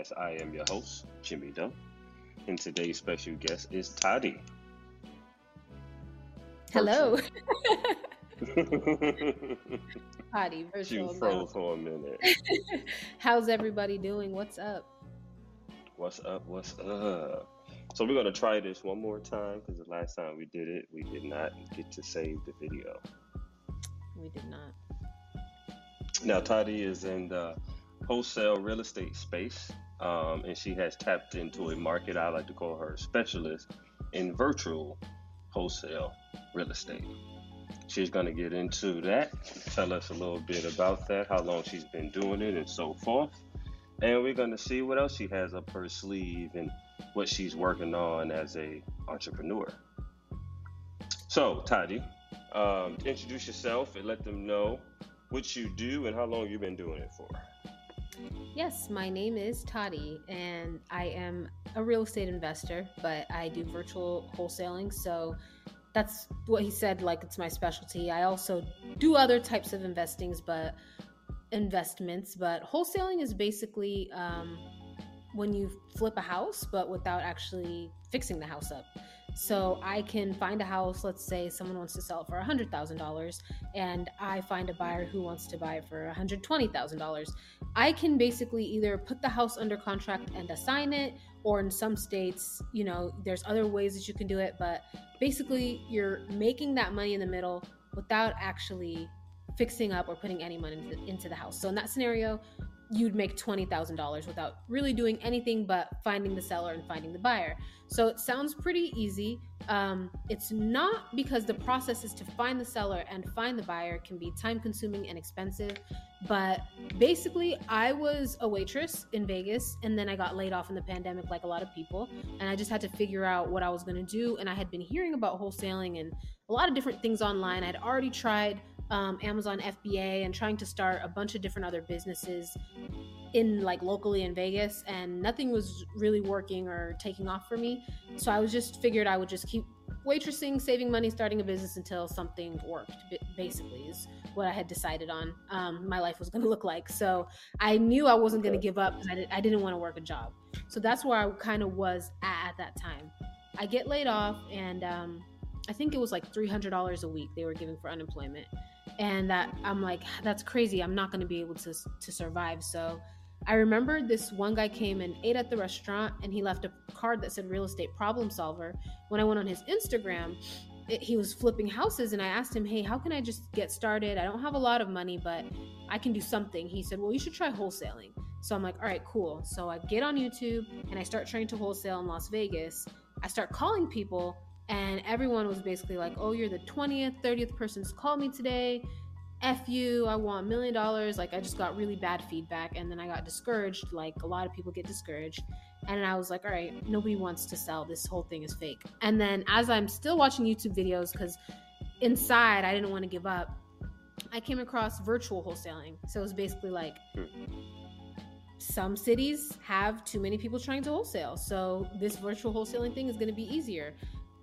podcast. I am your host, Jimmy Doe, and today's special guest is Tadi. Hello. Tadi, virtual. She froze for a minute. How's everybody doing? What's up? What's up? What's up? So we're gonna try this one more time because the last time we did it, we did not get to save the video. We did not. Now Tadi is in the wholesale real estate space, um, and she has tapped into a market I like to call her specialist in virtual wholesale real estate. She's going to get into that, tell us a little bit about that, how long she's been doing it, and so forth. And we're going to see what else she has up her sleeve and what she's working on as a entrepreneur. So, Tadi, um, introduce yourself and let them know what you do and how long you've been doing it for. Yes, my name is Tadi, and I am a real estate investor, but I do virtual wholesaling. So that's what he said, like it's my specialty. I also do other types of investings, but investments, but wholesaling is basically um, when you flip a house, but without actually fixing the house up. So I can find a house, let's say someone wants to sell for $100,000, and I find a buyer who wants to buy for $120,000. I can basically either put the house under contract and assign it, or in some states, you know, there's other ways that you can do it, but basically you're making that money in the middle without actually fixing up or putting any money into the house. So in that scenario, you'd make $20,000 without really doing anything but finding the seller and finding the buyer. So it sounds pretty easy. Um, it's not because the process is to find the seller and find the buyer can be time consuming and expensive. But basically, I was a waitress in Vegas and then I got laid off in the pandemic, like a lot of people. And I just had to figure out what I was going to do. And I had been hearing about wholesaling and a lot of different things online. I'd already tried um, Amazon FBA and trying to start a bunch of different other businesses in like locally in Vegas, and nothing was really working or taking off for me. So I was just figured I would just keep waitressing, saving money, starting a business until something worked. Basically, is what I had decided on. Um, my life was going to look like. So I knew I wasn't going to give up because I, did, I didn't want to work a job. So that's where I kind of was at at that time. I get laid off, and um, I think it was like three hundred dollars a week they were giving for unemployment and that I'm like, that's crazy. I'm not going to be able to to survive. So I remember this one guy came and ate at the restaurant, and he left a card that said "real estate problem solver." When I went on his Instagram, it, he was flipping houses, and I asked him, "Hey, how can I just get started? I don't have a lot of money, but I can do something." He said, "Well, you should try wholesaling." So I'm like, "All right, cool." So I get on YouTube and I start trying to wholesale in Las Vegas. I start calling people and everyone was basically like, "Oh, you're the 20th, 30th person to call me today. F you, I want a million dollars." Like I just got really bad feedback and then I got discouraged, like a lot of people get discouraged. And I was like, "All right, nobody wants to sell. This whole thing is fake." And then as I'm still watching YouTube videos cuz inside I didn't want to give up, I came across virtual wholesaling. So it was basically like some cities have too many people trying to wholesale. So this virtual wholesaling thing is going to be easier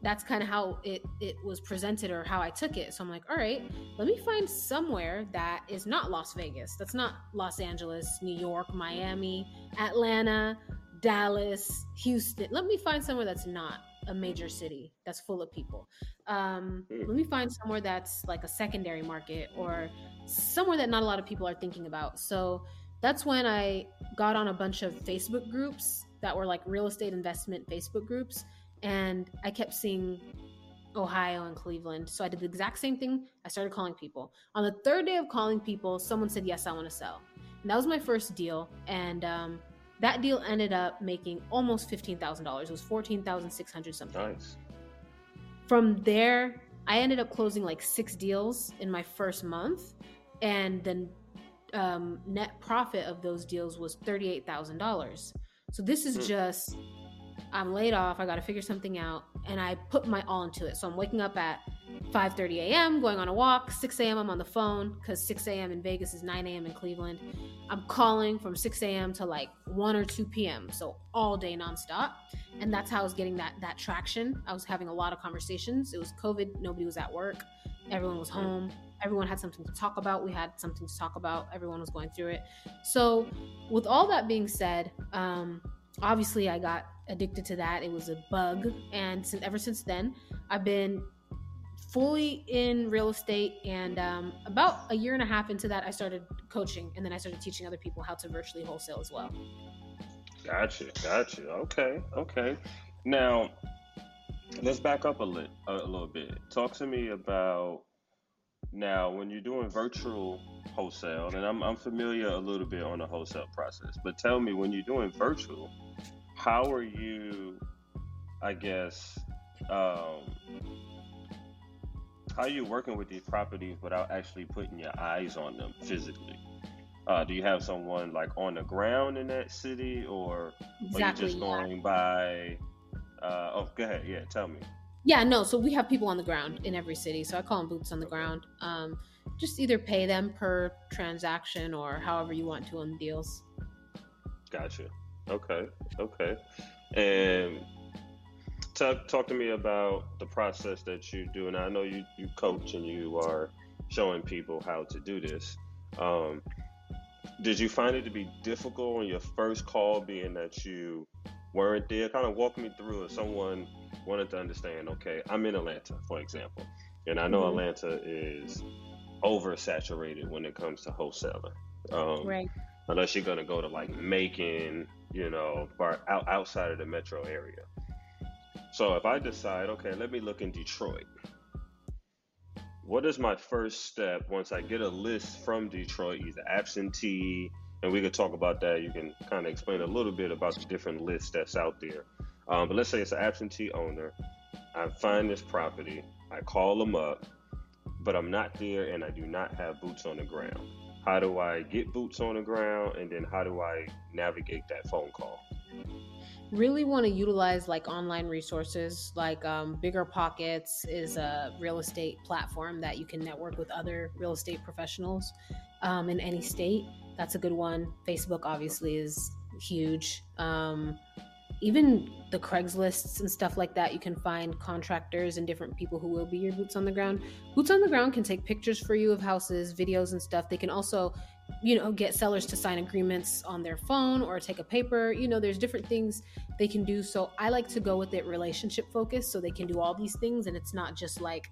that's kind of how it it was presented or how I took it. So I'm like, all right, let me find somewhere that is not Las Vegas. That's not Los Angeles, New York, Miami, Atlanta, Dallas, Houston. Let me find somewhere that's not a major city that's full of people. Um, hmm. let me find somewhere that's like a secondary market or somewhere that not a lot of people are thinking about. So that's when I got on a bunch of Facebook groups that were like real estate investment Facebook groups and I kept seeing Ohio and Cleveland. So I did the exact same thing. I started calling people. On the third day of calling people, someone said, Yes, I want to sell. And that was my first deal. And um, that deal ended up making almost $15,000. It was 14600 something. Nice. From there, I ended up closing like six deals in my first month. And then um, net profit of those deals was $38,000. So this is hmm. just I'm laid off. I got to figure something out, and I put my all into it. So I'm waking up at 5:30 a.m., going on a walk. 6 a.m. I'm on the phone because 6 a.m. in Vegas is 9 a.m. in Cleveland. I'm calling from 6 a.m. to like 1 or 2 p.m. So all day nonstop, and that's how I was getting that that traction. I was having a lot of conversations. It was COVID. Nobody was at work. Everyone was home. everyone had something to talk about. We had something to talk about. Everyone was going through it. So, with all that being said, um, obviously I got addicted to that. It was a bug, and since, ever since then, I've been fully in real estate. And um, about a year and a half into that, I started coaching, and then I started teaching other people how to virtually wholesale as well. Gotcha, gotcha. Okay, okay. Now, let's back up a, lit, a little bit. Talk to me about now when you're doing virtual wholesale, and I'm, I'm familiar a little bit on the wholesale process, but tell me when you're doing virtual, how are you, I guess, um, how are you working with these properties without actually putting your eyes on them physically? Uh, do you have someone like on the ground in that city, or exactly, are you just going yeah. by? Uh, oh, go ahead. Yeah, tell me. Yeah, no. So we have people on the ground in every city. So I call them boots on the ground. Um, just either pay them per transaction or however you want to on deals. Gotcha. Okay. Okay. And talk talk to me about the process that you do. And I know you you coach and you are showing people how to do this. Um, did you find it to be difficult on your first call, being that you weren't there? Kind of walk me through if someone wanted to understand. Okay, I'm in Atlanta, for example, and I know mm-hmm. Atlanta is oversaturated when it comes to wholesaling. Um, right. Unless you're gonna go to like Macon, you know, or out, outside of the metro area. So if I decide, okay, let me look in Detroit what is my first step once I get a list from Detroit, either absentee, and we could talk about that. You can kind of explain a little bit about the different lists that's out there. Um, but let's say it's an absentee owner. I find this property, I call them up, but I'm not there and I do not have boots on the ground. How do I get boots on the ground, and then how do I navigate that phone call? really want to utilize like online resources like um, bigger pockets is a real estate platform that you can network with other real estate professionals um, in any state that's a good one facebook obviously is huge um, even the craigslist and stuff like that you can find contractors and different people who will be your boots on the ground. Boots on the ground can take pictures for you of houses videos and stuff. They can also you know get sellers to sign agreements on their phone or take a paper. You know there's different things they can do. So i like to go with it relationship focused so they can do all these things and it's not just like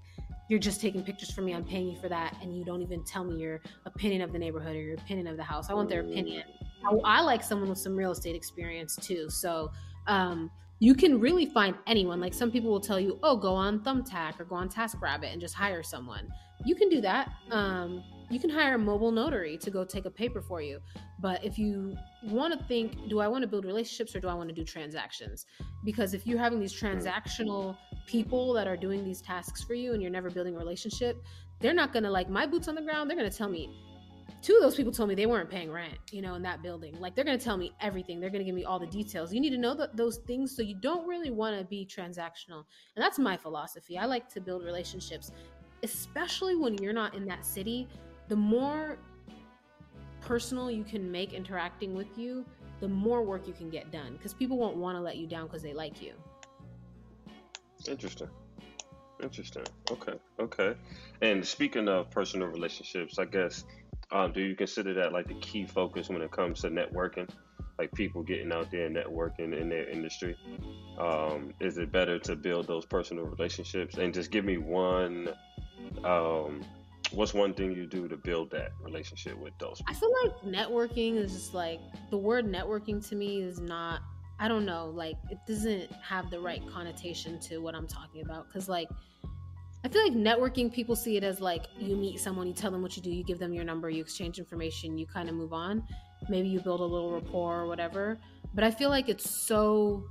you're just taking pictures for me i'm paying you for that and you don't even tell me your opinion of the neighborhood or your opinion of the house. I want their opinion. Mm. I, I like someone with some real estate experience too. So um, you can really find anyone like some people will tell you oh go on thumbtack or go on taskrabbit and just hire someone you can do that um, you can hire a mobile notary to go take a paper for you. But if you want to think, do I want to build relationships or do I want to do transactions? Because if you're having these transactional people that are doing these tasks for you and you're never building a relationship, they're not going to like my boots on the ground. They're going to tell me, two of those people told me they weren't paying rent, you know, in that building. Like they're going to tell me everything. They're going to give me all the details. You need to know that those things so you don't really want to be transactional. And that's my philosophy. I like to build relationships, especially when you're not in that city the more personal you can make interacting with you, the more work you can get done because people won't want to let you down because they like you. Interesting. Interesting. Okay. Okay. And speaking of personal relationships, I guess, um, do you consider that like the key focus when it comes to networking? Like people getting out there and networking in their industry? Um, is it better to build those personal relationships? And just give me one um, what's one thing you do to build that relationship with those people? I feel like networking is just like the word networking to me is not I don't know, like it doesn't have the right connotation to what I'm talking about cuz like I feel like networking people see it as like you meet someone, you tell them what you do, you give them your number, you exchange information, you kind of move on. Maybe you build a little rapport or whatever. But I feel like it's so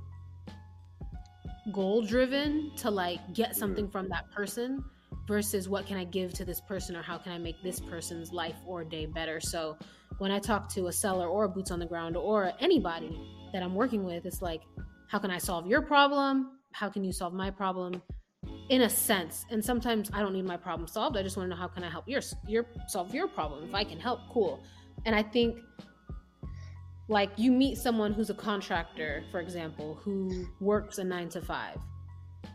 goal driven to like get something from that person versus what can I give to this person or how can I make this person's life or day better. So when I talk to a seller or a boots on the ground or anybody that I'm working with, it's like, how can I solve your problem? How can you solve my problem? In a sense, and sometimes I don't need my problem solved. I just want to know how can I help your your solve your problem. If I can help, cool. And I think like you meet someone who's a contractor, for example, who works a nine to five.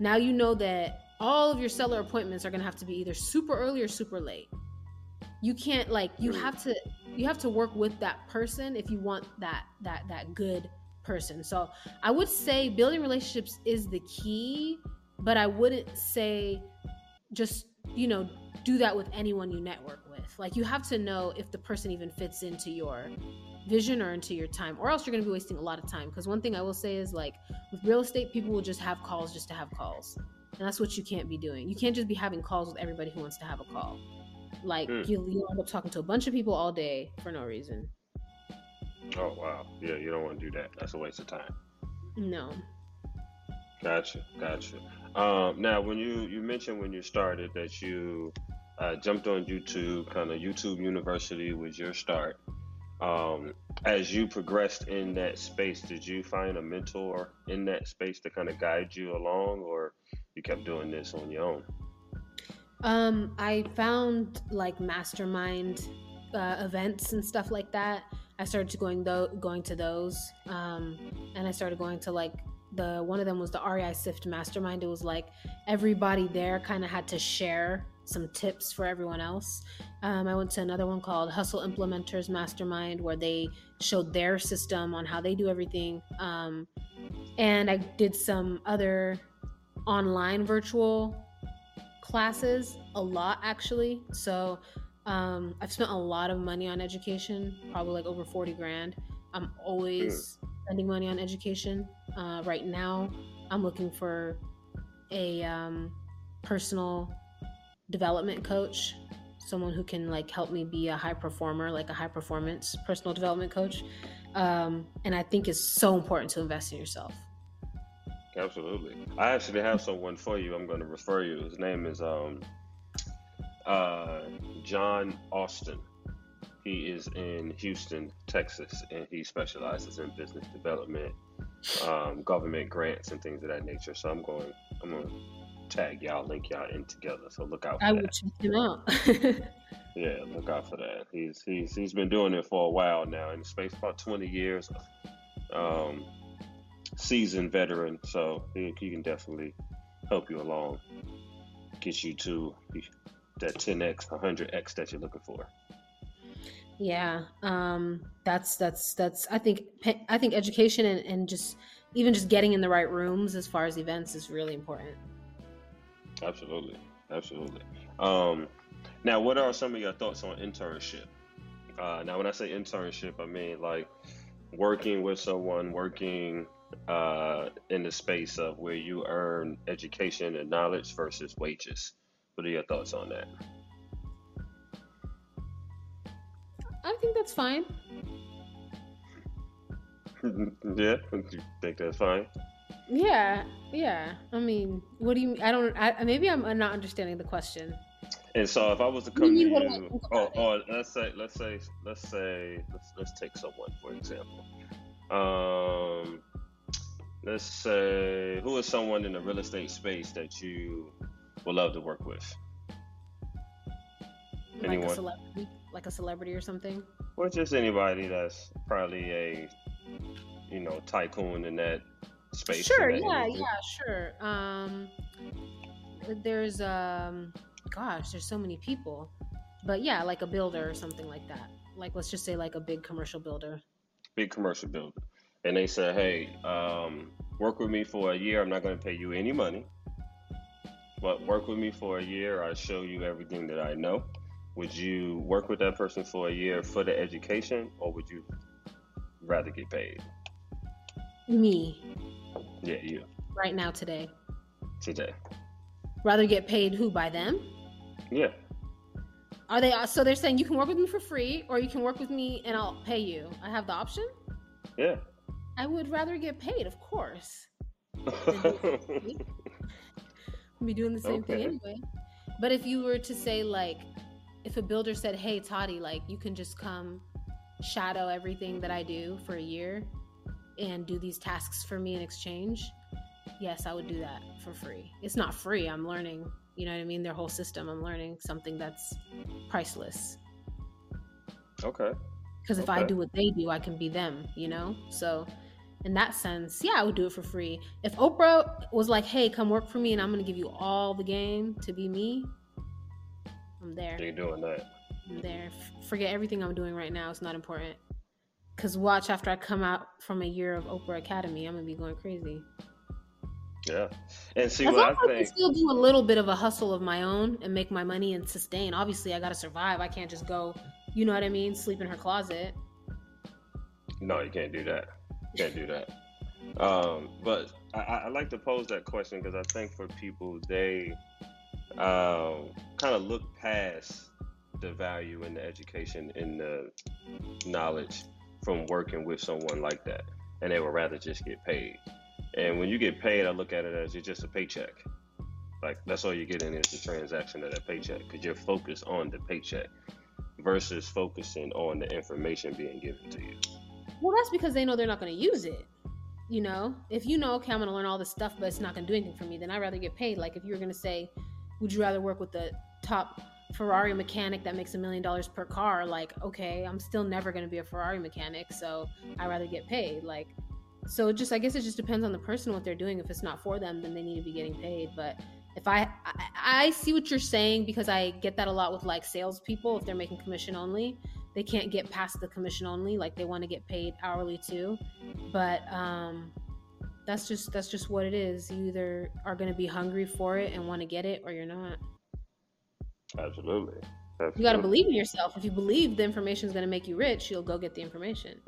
Now you know that all of your seller appointments are going to have to be either super early or super late. you can't like you hmm. have to you have to work with that person if you want that that that good person so i would say building relationships is the key but i wouldn't say just you know do that with anyone you network with like you have to know if the person even fits into your vision or into your time or else you're going to be wasting a lot of time because one thing i will say is like with real estate people will just have calls just to have calls and that's what you can't be doing you can't just be having calls with everybody who wants to have a call like mm. you, you end up talking to a bunch of people all day for no reason. Oh wow, yeah, you don't want to do that. That's a waste of time. No. Gotcha, gotcha. Um, now, when you you mentioned when you started that you uh, jumped on YouTube, kind of YouTube University was your start. Um, as you progressed in that space, did you find a mentor in that space to kind of guide you along, or you kept doing this on your own? Um, I found like mastermind uh, events and stuff like that. I started going though going to those, um, and I started going to like the one of them was the REI Sift Mastermind. It was like everybody there kind of had to share some tips for everyone else. Um, I went to another one called Hustle Implementers Mastermind where they showed their system on how they do everything. Um, and I did some other online virtual classes a lot actually. So um, I've spent a lot of money on education, probably like over 40 grand. I'm always mm. spending money on education. Uh, right now, I'm looking for a um, personal development coach, someone who can like help me be a high performer, like a high performance personal development coach. Um, and I think it's so important to invest in yourself. Absolutely. I actually have someone for you. I'm going to refer you. His name is um, uh, John Austin. He is in Houston, Texas, and he specializes in business development, um, government grants, and things of that nature. So I'm going, I'm going to tag y'all, link y'all in together. So look out. I will check him out. yeah, look out for that. He's he's he's been doing it for a while now in the space about 20 years. Um, seasoned veteran, so he, he can definitely help you along, get you to that 10x, 100x that you're looking for. Yeah, um, that's that's that's. I think I think education and, and just even just getting in the right rooms as far as events is really important. Absolutely, absolutely. Um, now, what are some of your thoughts on internship? Uh, now, when I say internship, I mean like working with someone, working uh, in the space of where you earn education and knowledge versus wages. What are your thoughts on that? I think that's fine. yeah, you think that's fine? Yeah, yeah. I mean, what do you? I don't. I, maybe I'm not understanding the question. And so, if I was to come to you, oh, oh, let's say, let's say, let's say, let's let's take someone for example. Um, let's say who is someone in the real estate space that you would love to work with? Like A celebrity, like a celebrity or something? Or just anybody that's probably a you know tycoon in that space. Sure, that yeah, industry. yeah, sure. Um, there's um, gosh, there's so many people, but yeah, like a builder or something like that. Like let's just say like a big commercial builder. Big commercial builder and they said, "Hey, um, work with me for a year. I'm not going to pay you any money, but work with me for a year. I show you everything that I know." Would you work with that person for a year for the education, or would you rather get paid? Me. Yeah, you. Right now, today. Today. Rather get paid who by them? Yeah. Are they so they're saying you can work with me for free or you can work with me and I'll pay you? I have the option? Yeah. I would rather get paid, of course. be doing the same okay. thing anyway. But if you were to say like, if a builder said, "Hey, Tadi, like you can just come shadow everything that I do for a year and do these tasks for me in exchange," yes, I would do that for free. It's not free. I'm learning. You know what I mean? Their whole system. I'm learning something that's priceless. Okay. Because if okay. I do what they do, I can be them. You know. So in that sense, yeah, I would do it for free. If Oprah was like, "Hey, come work for me, and I'm going to give you all the game to be me," I'm there. You're doing that. I'm there. Forget everything I'm doing right now. It's not important. Cause watch after I come out from a year of Oprah Academy, I'm gonna be going crazy. Yeah, and see as what I, I think. still do a little bit of a hustle of my own and make my money and sustain. Obviously, I gotta survive. I can't just go. You know what I mean? Sleep in her closet. No, you can't do that. You can't do that. Um, but I, I, like to pose that question because I think for people they um, kind of look past the value in the education in the knowledge from working with someone like that, and they would rather just get paid. And when you get paid, I look at it as you're just a paycheck. Like that's all you're getting is the transaction of that paycheck because you're focused on the paycheck versus focusing on the information being given to you. Well, that's because they know they're not going to use it. You know, if you know, okay, I'm going to learn all this stuff, but it's not going to do anything for me, then I'd rather get paid. Like if you were going to say, would you rather work with the top Ferrari mechanic that makes a million dollars per car, like, okay, I'm still never going to be a Ferrari mechanic, so I'd rather get paid. Like, so just, I guess it just depends on the person what they're doing. If it's not for them, then they need to be getting paid. But if I, I, I see what you're saying because I get that a lot with like salespeople. If they're making commission only, they can't get past the commission only. Like they want to get paid hourly too. But um, that's just that's just what it is. You either are going to be hungry for it and want to get it, or you're not. Absolutely. Absolutely. You got to believe in yourself. If you believe the information is going to make you rich, you'll go get the information.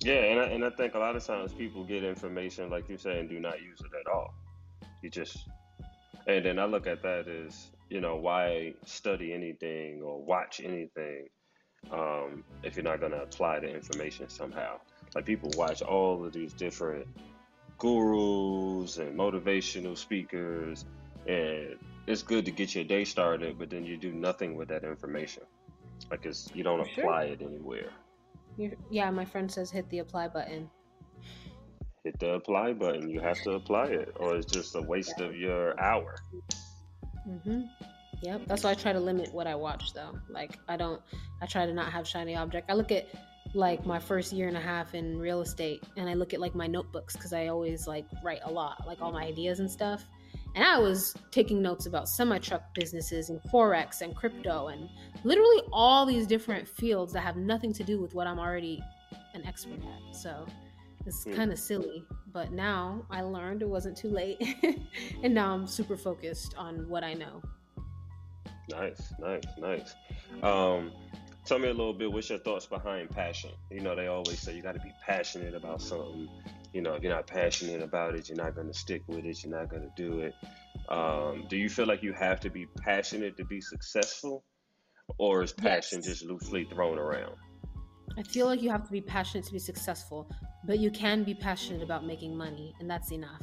Yeah, and I, and I think a lot of times people get information, like you say, and do not use it at all. You just, and then I look at that as, you know, why study anything or watch anything um, if you're not going to apply the information somehow? Like people watch all of these different gurus and motivational speakers and it's good to get your day started, but then you do nothing with that information. Like it's you don't For apply sure. it anywhere. You're, yeah, my friend says hit the apply button. Hit the apply button. You have to apply it, or it's just a waste yeah. of your hour. Mm-hmm. Yep. That's why I try to limit what I watch, though. Like I don't. I try to not have shiny object. I look at like my first year and a half in real estate, and I look at like my notebooks because I always like write a lot, like all my ideas and stuff and I was taking notes about semi truck businesses and Forex and crypto and literally all these different fields that have nothing to do with what I'm already an expert at. So it's mm. kind of silly. But now I learned it wasn't too late. and now I'm super focused on what I know. Nice, nice, nice. Um, tell me a little bit what's your thoughts behind passion? You know they always say you got to be passionate about something. You know if you're not passionate about it you're not going to stick with it you're not going to do it. Um, do you feel like you have to be passionate to be successful? Or is passion yes. just loosely thrown around? I feel like you have to be passionate to be successful but you can be passionate about making money and that's enough.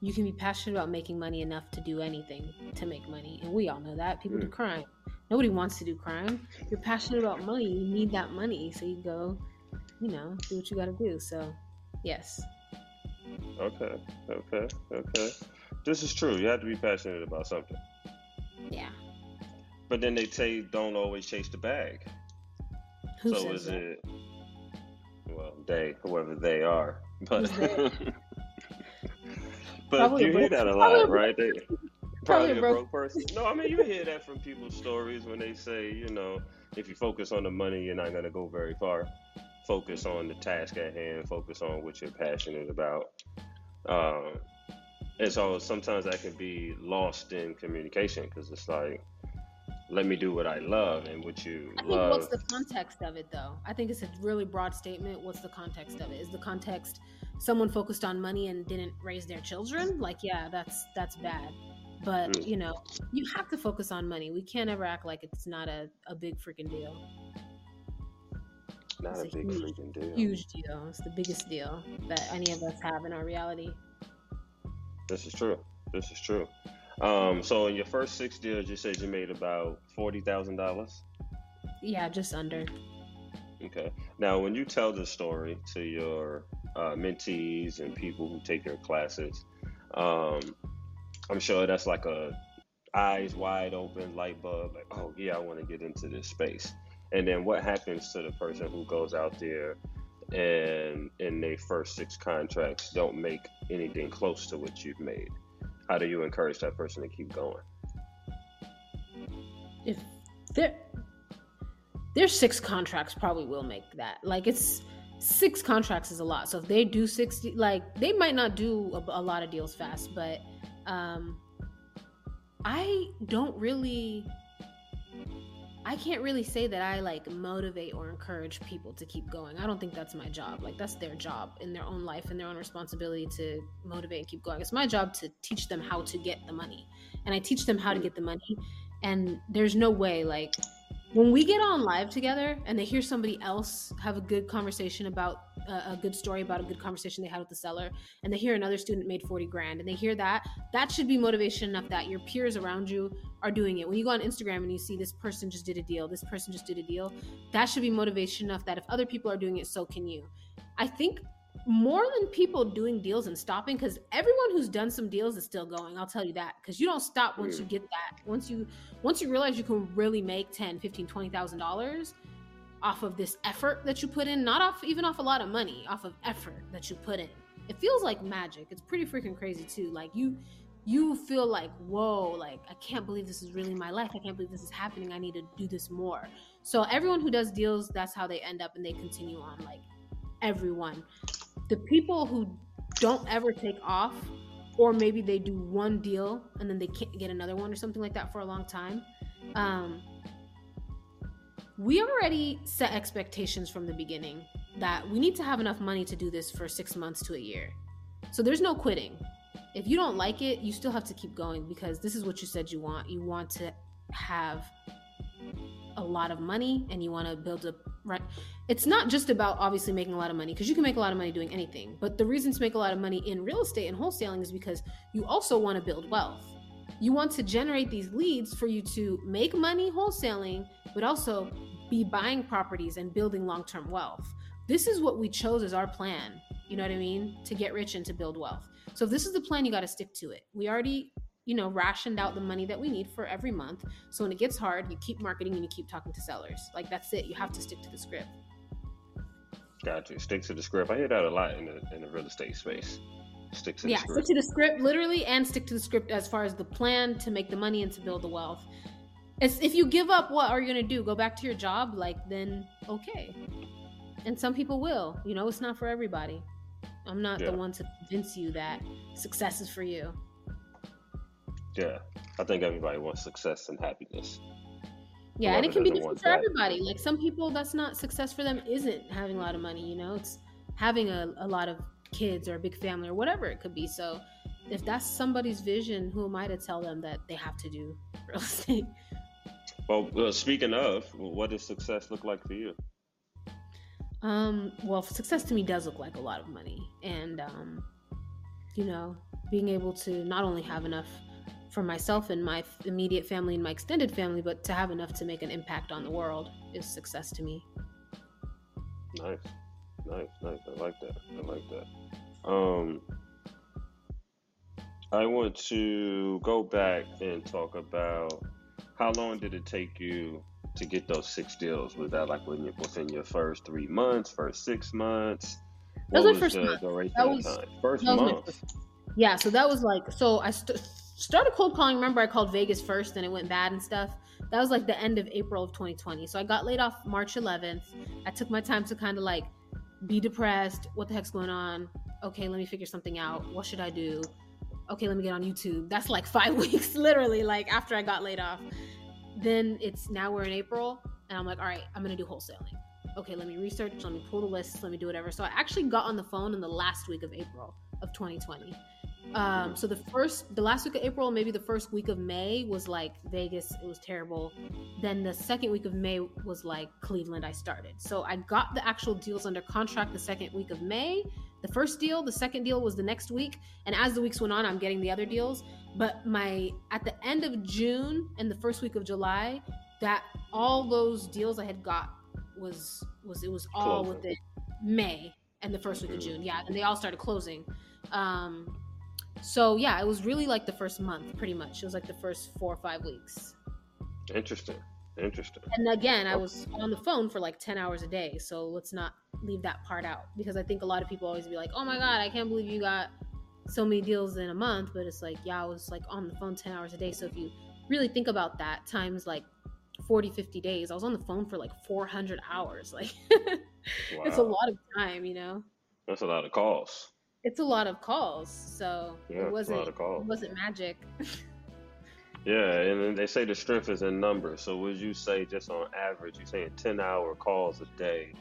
You can be passionate about making money enough to do anything to make money and we all know that. People mm. do crime Nobody wants to do crime. You're passionate about money. You need that money. So you go, you know, do what you got to do. So, yes. Okay. Okay. Okay. This is true. You have to be passionate about something. Yeah. But then they say don't always chase the bag. Who so is that? it? Well, they, whoever they are, but. but Probably you hear that a lot, right? They, Probably, a broke, broke person. No, I mean you hear that from people's stories when they say, you know, if you focus on the money, you're not going to go very far. Focus on the task at hand. Focus on what you're passionate about. Um, and so sometimes that can be lost in communication because it's like, let me do what I love and what you I think love. What's the context of it, though? I think it's a really broad statement. What's the context of it? Is the context someone focused on money and didn't raise their children? Like, yeah, that's that's bad. But mm. you know, you have to focus on money. We can't ever act like it's not a, a big freaking deal. Not it's a, a big huge, freaking deal. Huge deal. It's the biggest deal that any of us have in our reality. This is true. This is true. Um, so in your first six deals, you said you made about forty thousand dollars. Yeah, just under. Okay. Now, when you tell this story to your uh, mentees and people who take your classes, um, I'm sure that's like a eyes wide open light bulb, like, oh yeah, I want to get into this space. And then what happens to the person who goes out there and in their first six contracts don't make anything close to what you've made? How do you encourage that person to keep going? If they're their six contracts probably will make that. Like it's six contracts is a lot. So if they do 60 like they might not do a, a lot of deals fast, but um I don't really I can't really say that I like motivate or encourage people to keep going. I don't think that's my job. Like that's their job in their own life and their own responsibility to motivate and keep going. It's my job to teach them how to get the money. And I teach them how to get the money. And there's no way like when we get on live together and they hear somebody else have a good conversation about uh, a good story about a good conversation they had with the seller and they hear another student made 40 grand and they hear that that should be motivation enough that your peers around you are doing it. When you go on instagram and you see this person just did a deal this person just did a deal that should be motivation enough that if other people are doing it so can you. I think more than people doing deals and stopping because everyone who's done some deals is still going i'll tell you that because you don't stop once you mm. get that. Once you once you realize you can really make 10 15 20 thousand dollars off of this effort that you put in not off even off a lot of money off of effort that you put in. It feels like magic. It's pretty freaking crazy too. Like you you feel like whoa like i can't believe this is really my life. I can't believe this is happening. I need to do this more. So everyone who does deals that's how they end up and they continue on like everyone the people who don't ever take off or maybe they do one deal and then they can't get another one or something like that for a long time um, we already set expectations from the beginning that we need to have enough money to do this for six months to a year. So there's no quitting. If you don't like it you still have to keep going because this is what you said you want. You want to have a lot of money and you want to build a right. It's not just about obviously making a lot of money because you can make a lot of money doing anything but the reason to make a lot of money in real estate and wholesaling is because you also want to build wealth. You want to generate these leads for you to make money wholesaling but also be buying properties and building long-term wealth. This is what we chose as our plan you know what i mean to get rich and to build wealth. So if this is the plan you got to stick to it. We already you know, rationed out the money that we need for every month. So when it gets hard, you keep marketing and you keep talking to sellers. Like that's it. You have to stick to the script. Gotcha. Stick to the script. I hear that a lot in the in the real estate space. Stick to yeah, the script. stick to the script, literally, and stick to the script as far as the plan to make the money and to build the wealth. It's, if you give up, what are you gonna do? Go back to your job? Like then, okay. And some people will. You know, it's not for everybody. I'm not yeah. the one to convince you that success is for you. Yeah, I think everybody wants success and happiness. Yeah, and it can be different for that. everybody. Like some people, that's not success for them. Isn't having a lot of money. You know, it's having a, a lot of kids or a big family or whatever it could be. So, if that's somebody's vision, who am I to tell them that they have to do real estate? Well, uh, speaking of, what does success look like for you? Um, well, success to me does look like a lot of money, and um, you know, being able to not only have enough for myself and my immediate family and my extended family, but to have enough to make an impact on the world is success to me. Nice, nice, nice. I like that. I like that. Um, I want to go back and talk about how long did it take you to get those six deals? Was that like when you within your first three months, first six months? What that was, was first the month. duration that was, time? First month. yeah, so that was like so I st- started cold calling. Remember, I called Vegas first and it went bad and stuff. That was like the end of April of 2020. So I got laid off March 11th. I took my time to kind of like be depressed. What the heck's going on? Okay, let me figure something out. What should I do? Okay, let me get on YouTube. That's like five weeks, literally, like after I got laid off. Then it's now we're in April, and I'm like, all right, I'm gonna do wholesaling. Okay, let me research, let me pull the lists, let me do whatever. So I actually got on the phone in the last week of April of 2020 um, so the first, the last week of April, maybe the first week of May was like Vegas. It was terrible. Then the second week of May was like Cleveland. I started. So I got the actual deals under contract the second week of May. The first deal, the second deal was the next week. And as the weeks went on, I'm getting the other deals. But my at the end of June and the first week of July, that all those deals I had got was was it was all within May and the first week of June. Yeah, and they all started closing. Um, so yeah, it was really like the first month, pretty much. It was like the first four or five weeks. Interesting. Interesting. And again, I was on the phone for like 10 hours a day. So let's not leave that part out because I think a lot of people always be like, oh my God, I can't believe you got so many deals in a month. But it's like, yeah, I was like on the phone 10 hours a day. So if you really think about that, times like 40, 50 days. I was on the phone for like 400 hours. Like, wow. it's a lot of time, you know? That's a lot of calls. It's a lot of calls. So yeah, it wasn't, it wasn't magic. yeah. And then they say the strength is in numbers. So would you say just on average, you're saying 10 hour calls a day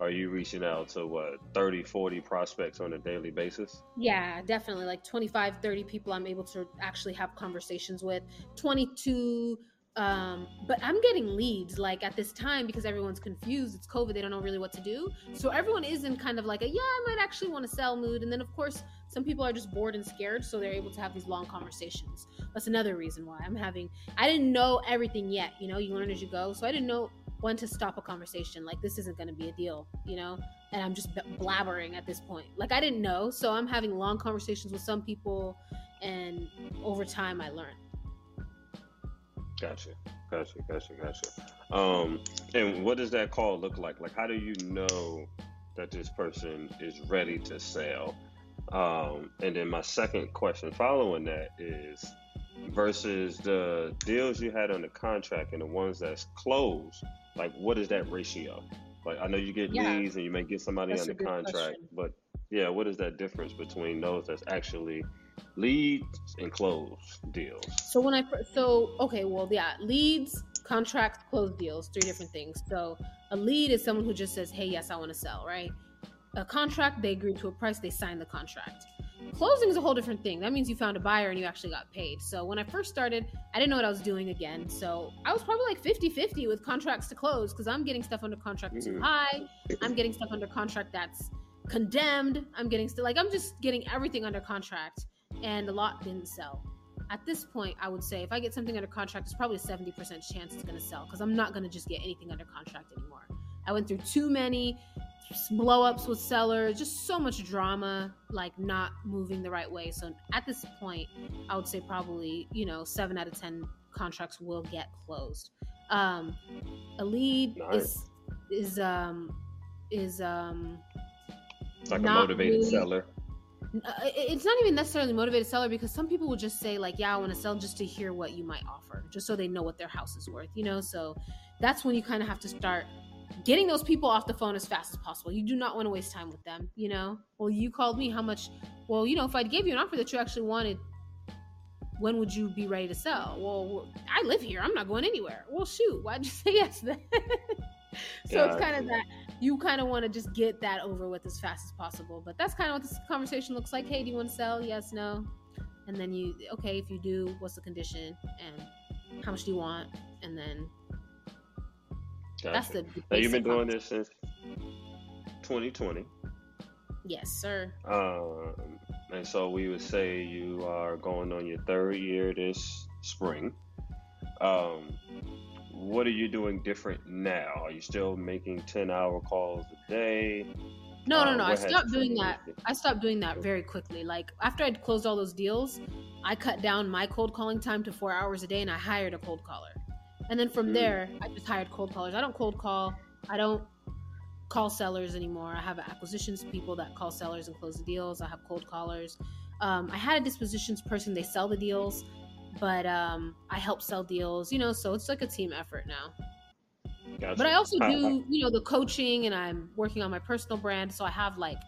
are you reaching out to what 30 40 prospects on a daily basis yeah definitely like 25 30 people i'm able to actually have conversations with 22 um, but i'm getting leads like at this time because everyone's confused it's covid they don't know really what to do so everyone is in kind of like a yeah i might actually want to sell mood and then of course some people are just bored and scared so they're able to have these long conversations that's another reason why i'm having i didn't know everything yet you know you learn as you go so i didn't know when to stop a conversation. Like this isn't going to be a deal, you know. And I'm just blabbering at this point. Like I didn't know, so I'm having long conversations with some people, and over time I learn. Gotcha, gotcha, gotcha, gotcha. Um, and what does that call look like? Like, how do you know that this person is ready to sell? Um, and then my second question following that is versus the deals you had on the contract and the ones that's closed like what is that ratio? Like I know you get yeah. leads and you may get somebody that's the contract, question. but yeah, what is that difference between those that's actually leads and close deals? So when I so okay, well yeah, leads, contracts, close deals, three different things. So a lead is someone who just says, "Hey, yes, I want to sell," right? A contract, they agree to a price, they sign the contract. Closing is a whole different thing. That means you found a buyer and you actually got paid. So when I first started, I didn't know what I was doing again. So I was probably like 50 50 with contracts to close because I'm getting stuff under contract mm-hmm. too high. I'm getting stuff under contract that's condemned. I'm getting still like I'm just getting everything under contract and a lot didn't sell. At this point, I would say if I get something under contract, it's probably a 70% chance it's going to sell because I'm not going to just get anything under contract anymore. I went through too many blowups with sellers, just so much drama, like not moving the right way. So at this point, I would say probably, you know, seven out of 10 contracts will get closed. Um, a lead nice. is, is, um, is, um, like a motivated really, seller. Uh, it's not even necessarily motivated seller because some people will just say like, yeah, I want to sell just to hear what you might offer, just so they know what their house is worth, you know? So that's when you kind of have to start getting those people off the phone as fast as possible. You do not want to waste time with them, you know? Well, you called me, how much? Well, you know, if I gave you an offer that you actually wanted, when would you be ready to sell? Well, I live here. I'm not going anywhere. Well, shoot, why'd you say yes then? so yeah, it's kind of that you kind of want to just get that over with as fast as possible. But that's kind of what this conversation looks like. Hey, do you want to sell? Yes, no. And then you, okay, if you do, what's the condition? And how much do you want? And then Gotcha. That's the. Now you've been doing this since 2020. Yes, sir. Um, and so we would say you are going on your third year this spring. Um, what are you doing different now? Are you still making 10 hour calls a day? No, no, no. I stopped doing that. I stopped doing that very quickly. Like after I'd closed all those deals, I cut down my cold calling time to four hours a day and I hired a cold caller. And then from mm. there, I just hired cold callers. I don't cold call. I don't call sellers anymore. I have acquisitions people that call sellers and close the deals. I have cold callers. Um, I had a dispositions person. They sell the deals, but um, I help sell deals. You know, so it's like a team effort now. Gotcha. But I also do, you know, the coaching, and I'm working on my personal brand. So I have like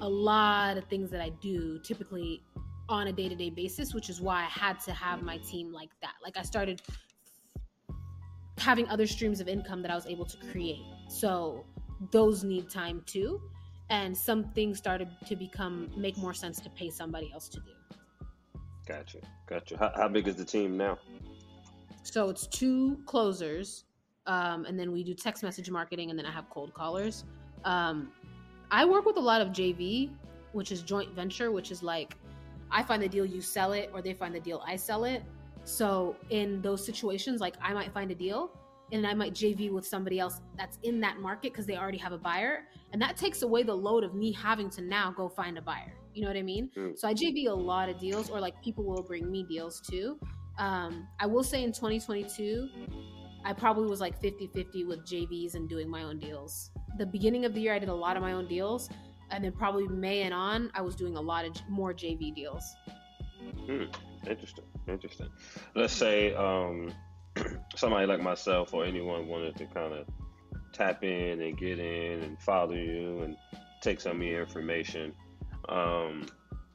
a lot of things that I do typically on a day to day basis, which is why I had to have my team like that. Like I started having other streams of income that I was able to create. So those need time too. And some things started to become make more sense to pay somebody else to do. Gotcha. Gotcha. How, how big is the team now? So it's two closers, um, and then we do text message marketing, and then I have cold callers. Um, I work with a lot of JV, which is joint venture, which is like I find the deal, you sell it, or they find the deal, I sell it. So in those situations, like I might find a deal and I might JV with somebody else that's in that market because they already have a buyer. And that takes away the load of me having to now go find a buyer. You know what I mean? Mm. So I JV a lot of deals, or like people will bring me deals too. Um, I will say in 2022, I probably was like 50 50 with JVs and doing my own deals. The beginning of the year, I did a lot of my own deals. And then probably May and on, I was doing a lot of more JV deals. Hmm. Interesting. Interesting. Let's say um, somebody like myself or anyone wanted to kind of tap in and get in and follow you and take some of your information, um,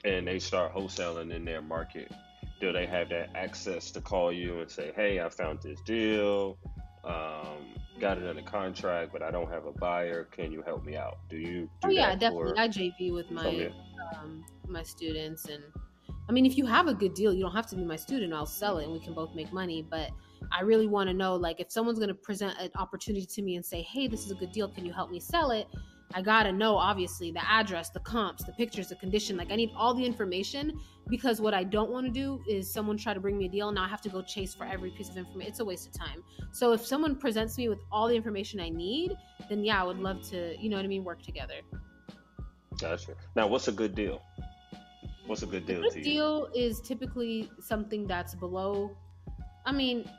and they start wholesaling in their market, do they have that access to call you and say, "Hey, I found this deal, um, got it under contract, but I don't have a buyer. Can you help me out?" Do you? Do oh yeah, definitely. I JV with my um, my students, and I mean, if you have a good deal, you don't have to be my student. I'll sell it, and we can both make money. But I really want to know, like, if someone's going to present an opportunity to me and say, "Hey, this is a good deal. Can you help me sell it?" I gotta know, obviously, the address, the comps, the pictures, the condition. Like, I need all the information because what I don't want to do is someone try to bring me a deal. Now I have to go chase for every piece of information. It's a waste of time. So if someone presents me with all the information I need, then yeah, I would love to, you know what I mean, work together. Gotcha. Now, what's a good deal? What's a good A deal good to you? deal is typically something that's below. I mean,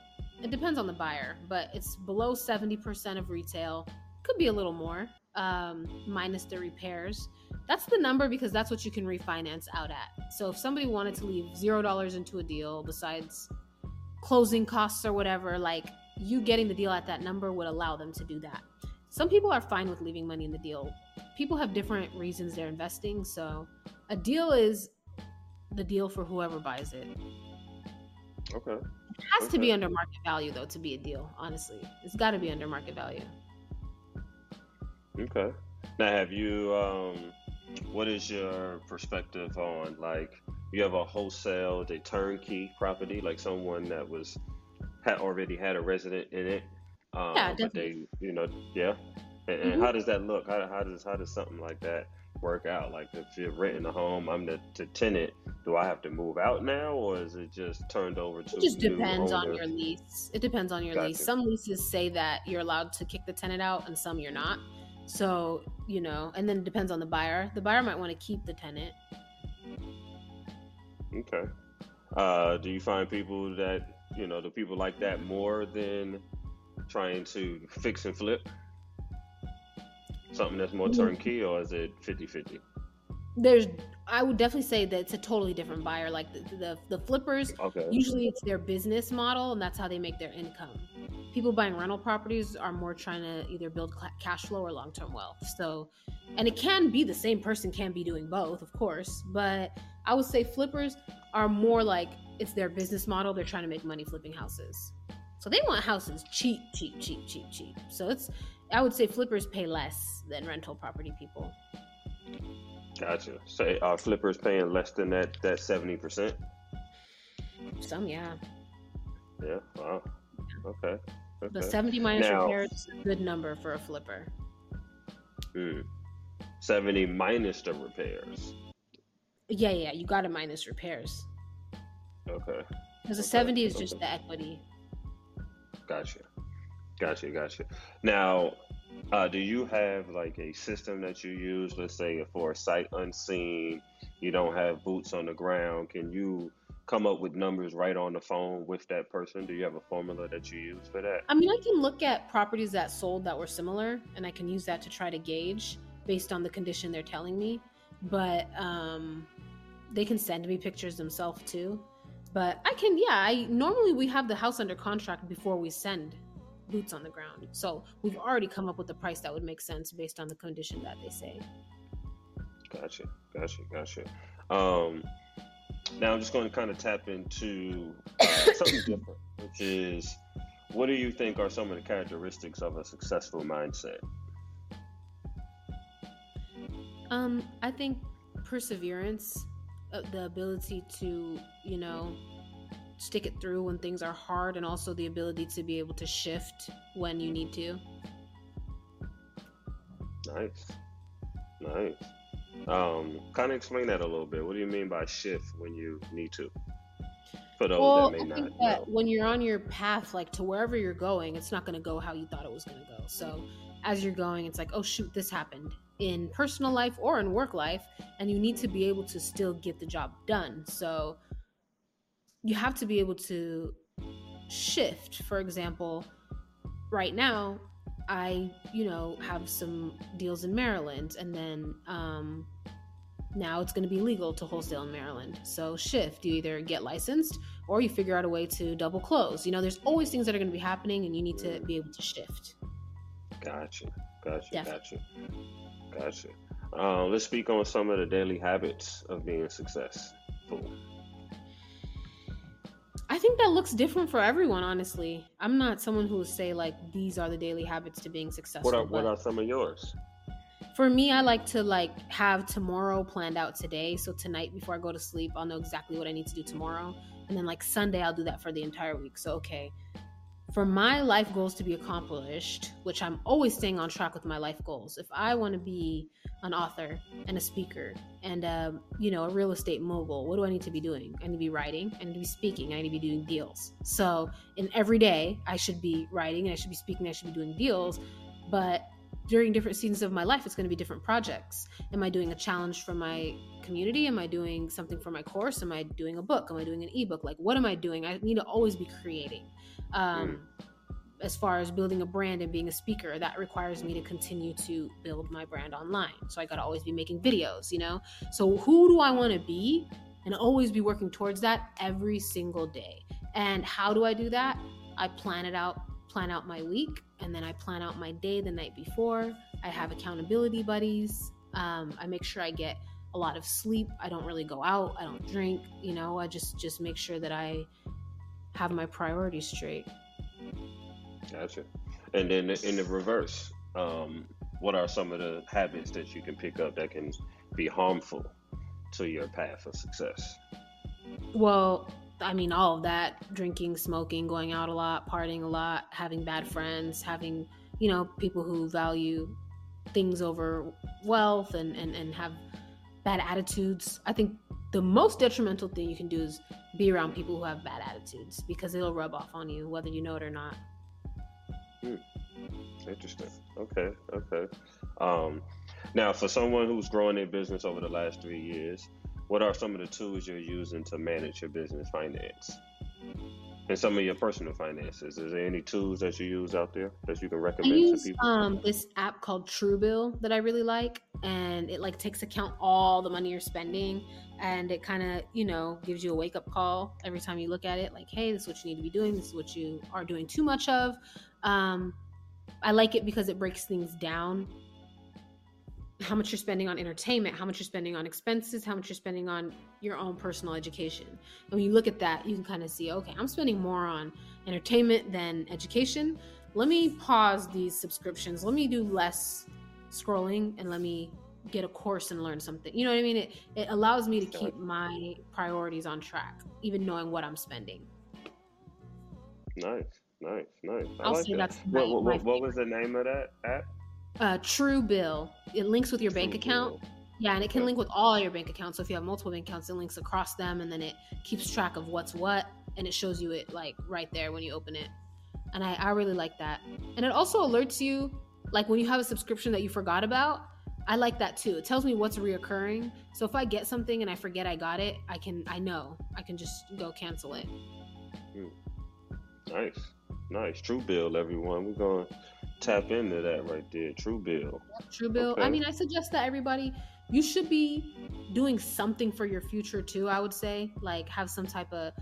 it depends on the buyer, but it's below seventy percent of retail. Could be a little more, um, minus the repairs. That's the number because that's what you can refinance out at. So if somebody wanted to leave zero dollars into a deal, besides closing costs or whatever, like you getting the deal at that number would allow them to do that. Some people are fine with leaving money in the deal. People have different reasons they're investing, so a deal is the deal for whoever buys it. Okay. It has to be under market value though to be a deal, honestly. It's got to be under market value. Okay. Now, have you? Um, what is your perspective on like you have a wholesale, a turnkey property, like someone that was had already had a resident in it, um, Yeah, but they, you know, yeah. And, and Mhm. how does that look? How, how does how does something like that work out? Like if you're renting a home, I'm the, the tenant. Do I have to move out now, or is it just turned over to? It just depends on your lease. It depends on your lease. Some leases say that you're allowed to kick the tenant out and some you're not. So, you know, and then it depends on the buyer. The buyer might want to keep the tenant. Okay. Uh, do you find people that you know the people like that more than trying to fix and flip? Something that's more Mhm. turnkey, or is it 50-50? There's I would definitely say that it's a totally different buyer. Like the the, the flippers Okay. usually it's their business model and that's how they make their income people buying rental properties are more trying to either build cash flow or long-term wealth so and it can be the same person can be doing both of course but i would say flippers are more like it's their business model they're trying to make money flipping houses so they want houses cheap cheap cheap cheap cheap so it's i would say flippers pay less than rental property people Gotcha. Say, are flippers paying less than that that seventy percent? some yeah Yeah. Wow. Okay. The 70 minus Now- repairs is a good number for a flipper Hmm. Seventy minus the repairs. Yeah, yeah, you got to minus repairs. Okay. Because the Okay, 70 is just the equity. Gotcha. Gotcha. Gotcha. Now, uh, do you have like a system that you use? Let's say for a sight unseen, you don't have boots on the ground. Can you come up with numbers right on the phone with that person? Do you have a formula that you use for that? I mean, I can look at properties that sold that were similar, and I can use that to try to gauge based on the condition they're telling me. But um, they can send me pictures themselves too. But I can, yeah. I normally we have the house under contract before we send boots on the ground, so we've already come up with a price that would make sense based on the condition that they say. Gotcha. Gotcha. Gotcha. Um, now I'm just going to kind of tap into uh, something different, which is what do you think are some of the characteristics of a successful mindset? Um, I think perseverance, uh, the ability to, you know, stick it through when things are hard, and also the ability to be able to shift when you need to. Nice. Nice. Um, kind of explain that a little bit. What do you mean by shift when you need to? For those well, that I may think not that know. when you're on your path, like to wherever you're going, it's not going to go how you thought it was going to go. So as you're going, it's like, oh shoot, this happened in personal life or in work life, and you need to be able to still get the job done. So you have to be able to shift. For example, right now, I, you know, have some deals in Maryland, and then um, now it's going to be legal to wholesale in Maryland. So shift. You either get licensed or you figure out a way to double close. You know, there's always things that are going to be happening, and you need to be able to shift. Gotcha. Gotcha. Definitely. Gotcha. Gotcha. Uh, let's speak on some of the daily habits of being successful. I think that looks different for everyone, honestly. I'm not someone who will say like these are the daily habits to being successful. What are, what are some of yours? For me, I like to like have tomorrow planned out today. So tonight before I go to sleep, I'll know exactly what I need to do tomorrow. And then like Sunday, I'll do that for the entire week. So okay, for my life goals to be accomplished, which I'm always staying on track with my life goals, if I want to be an author and a speaker and um, you know a real estate mogul, what do I need to be doing? I need to be writing, I need to be speaking, I need to be doing deals. So in every day, I should be writing, and I should be speaking, I should be doing deals. But during different seasons of my life, it's going to be different projects. Am I doing a challenge for my community? Am I doing something for my course? Am I doing a book? Am I doing an ebook? Like, what am I doing? I need to always be creating. Um, mm. As far as building a brand and being a speaker, that requires me to continue to build my brand online. So I got to always be making videos, you know? So who do I want to be? And always be working towards that every single day. And how do I do that? I plan it out plan out my week and then I plan out my day the night before. I have accountability buddies. Um, I make sure I get a lot of sleep. I don't really go out. I don't drink. You know, I just just make sure that I have my priorities straight. Gotcha. And then in the reverse, um, what are some of the habits that you can pick up that can be harmful to your path of success? Well, I mean, all of that drinking, smoking, going out a lot, partying a lot, having bad friends, having, you know, people who value things over wealth and, and, and have bad attitudes. I think the most detrimental thing you can do is be around people who have bad attitudes because it'll rub off on you, whether you know it or not. Hmm. Interesting. Okay. Okay. Um, now, for someone who's growing their business over the last three years, what are some of the tools you're using to manage your business finance and some of your personal finances? Is there any tools that you use out there that you can recommend I use, to people? Um, this app called Truebill that I really like, and it like takes account all the money you're spending, and it kind of you know gives you a wake up call every time you look at it. Like, hey, this is what you need to be doing. This is what you are doing too much of. Um, I like it because it breaks things down how much you're spending on entertainment, how much you're spending on expenses, how much you're spending on your own personal education. And when you look at that, you can kind of see, okay, I'm spending more on entertainment than education. Let me pause these subscriptions. Let me do less scrolling and let me get a course and learn something. You know what I mean? It it allows me to keep my priorities on track, even knowing what I'm spending. Nice, nice, nice. I will like say that. that's my, what, what, what was the name of that app? Uh, Truebill. It links with your bank account. Yeah, and it can link with all your bank accounts. So if you have multiple bank accounts, it links across them, and then it keeps track of what's what, and it shows you it like right there when you open it. And I, I really like that. And it also alerts you, like when you have a subscription that you forgot about. I like that too. It tells me what's reoccurring. So if I get something and I forget I got it, I can I know I can just go cancel it. Hmm. Nice, nice. Truebill, everyone. We're going tap into that right there. Truebill. Truebill. Okay. I mean, I suggest that everybody you should be doing something for your future too. I would say, like, have some type of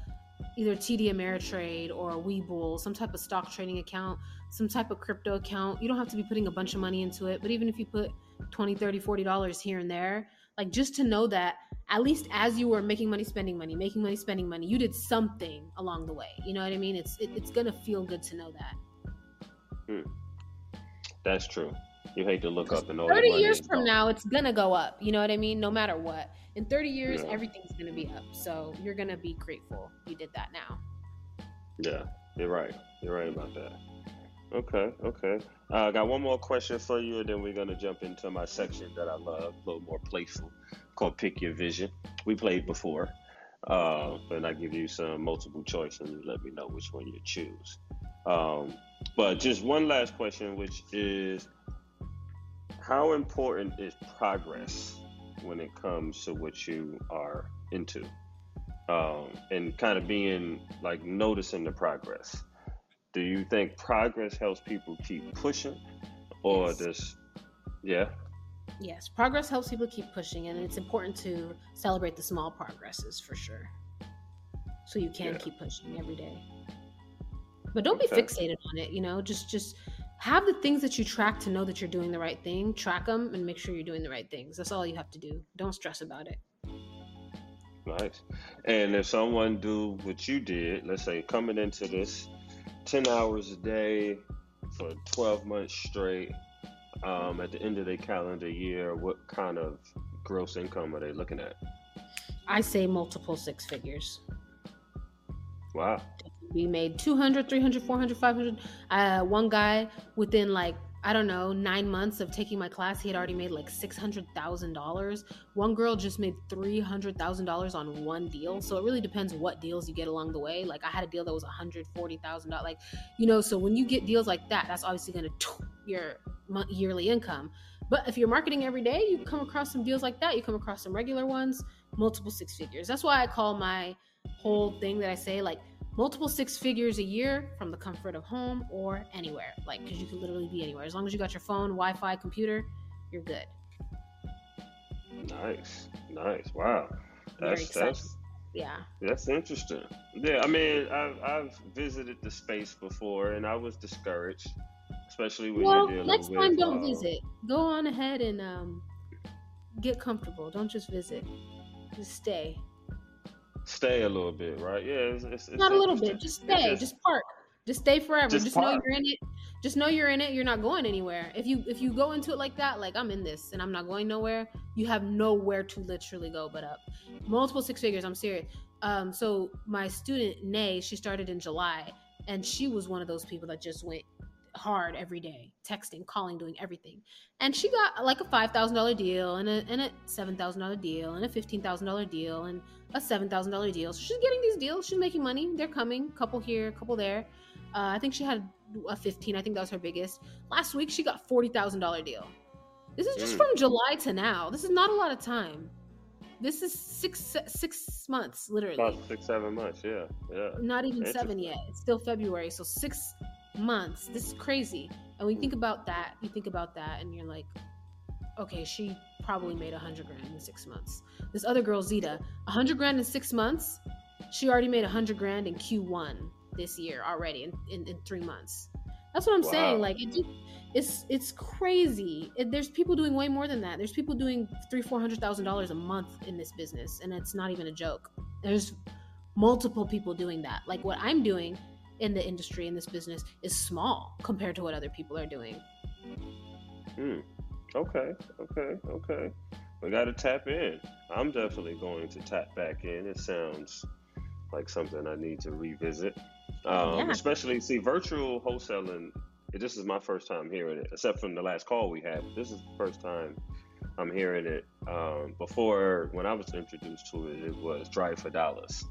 either TD Ameritrade or Webull, some type of stock trading account, some type of crypto account. You don't have to be putting a bunch of money into it, but even if you put 20, 30, 40 dollars here and there, like just to know that at least as you were making money, spending money, making money, spending money, you did something along the way. You know what I mean? It's it, it's gonna feel good to know that. Hmm. That's true. You hate to look up and know. Thirty years from now, it's gonna go up. You know what I mean? No matter what. In thirty years, yeah. everything's gonna be up. So you're gonna be grateful you did that now. Yeah, you're right. You're right about that. Okay, okay. Uh, I got one more question for you, and then we're gonna jump into my section that I love, a little more playful, called "Pick Your Vision." We played before, uh, and I give you some multiple choice, and you let me know which one you choose. Um, but just one last question, which is how important is progress when it comes to what you are into? Um, and kind of being like noticing the progress. Do you think progress helps people keep pushing, or yes. does, yeah? Yes, progress helps people keep pushing, and it's important to celebrate the small progresses for sure. So you can yeah. keep pushing every day. But don't be fixated on it, you know, just just have the things that you track to know that you're doing the right thing, track them and make sure you're doing the right things. That's all you have to do. Don't stress about it. Nice. And if someone do what you did, let's say coming into this 10 hours a day for 12 months straight, um, at the end of their calendar year, what kind of gross income are they looking at? I say multiple six figures. Wow. We made 200, 300, 400, 500. Uh, one guy within like I don't know, nine months of taking my class, he had already made like six hundred thousand dollars. One girl just made three hundred thousand dollars on one deal. So it really depends what deals you get along the way. Like I had a deal that was one hundred forty thousand dollars. Like you know, so when you get deals like that, that's obviously going to your yearly income. But if you're marketing every day, you come across some deals like that. You come across some regular ones, multiple six figures. That's why I call my whole thing that I say like multiple six figures a year from the comfort of home or anywhere. Like, because you can literally be anywhere. As long as you got your phone, Wi Fi, computer, you're good. Nice. Nice. Wow. That's, that's, yeah. That's interesting. Yeah. I mean, I've, I've visited the space before and I was discouraged, especially when well, you're next time with, don't uh, visit. Go on ahead and um, get comfortable. Don't just visit, just stay stay a little bit, right? Yeah, it's, it's, it's not a little bit. Just stay. Just, just, park. Just stay forever. Just, just know you're in it. Just know you're in it. You're not going anywhere. If you if you go into it like that, like I'm in this and I'm not going nowhere, you have nowhere to literally go but up. Multiple six figures. I'm serious. Um, so my student Nay, she started in July, and she was one of those people that just went hard every day, texting, calling, doing everything. And she got like a five thousand dollar deal and a and a seven thousand dollar deal and a fifteen thousand dollar deal and a seven thousand dollar deal. So she's getting these deals. She's making money. They're coming. Couple here, couple there. Uh, I think she had a fifteen. I think that was her biggest. Last week she got forty thousand dollar deal. This is just mm. from July to now. This is not a lot of time. This is six six months, literally. About six seven months. Yeah, yeah. Not even seven yet. It's still February, so six months. This is crazy. And when you think about that, you think about that, and you're like, okay, she probably made a hundred grand in six months. This other girl, Zeta, a hundred grand in six months. She already made a hundred grand in Q1 this year already in, in, in three months. That's what I'm wow. saying. Like it, it's it's crazy. It, there's people doing way more than that. There's people doing three, four hundred thousand dollars a month in this business, and it's not even a joke. There's multiple people doing that. Like what I'm doing in the industry in this business is small compared to what other people are doing. Hmm. Okay. Okay. Okay. We got to tap in. I'm definitely going to tap back in. It sounds like something I need to revisit. Um, yeah. Especially, see, virtual wholesaling. This is my first time hearing it, except from the last call we had. This is the first time I'm hearing it. Um, before, when I was introduced to it, it was Drive for Dollars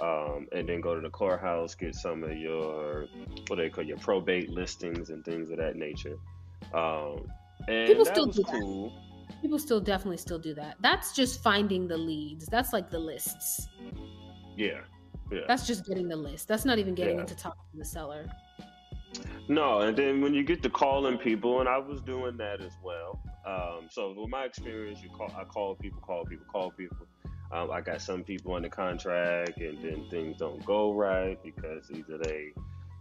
um, and then go to the courthouse, get some of your what they call your probate listings and things of that nature. Um, and people still do cool. that. People still definitely still do that. That's just finding the leads. That's like the lists. Yeah, yeah. That's just getting the list. That's not even getting yeah. into talking to the seller. No, and then when you get to calling people, and I was doing that as well. Um, so with my experience, you call, I call people, call people, call people um, I got some people under contract, and then things don't go right because either they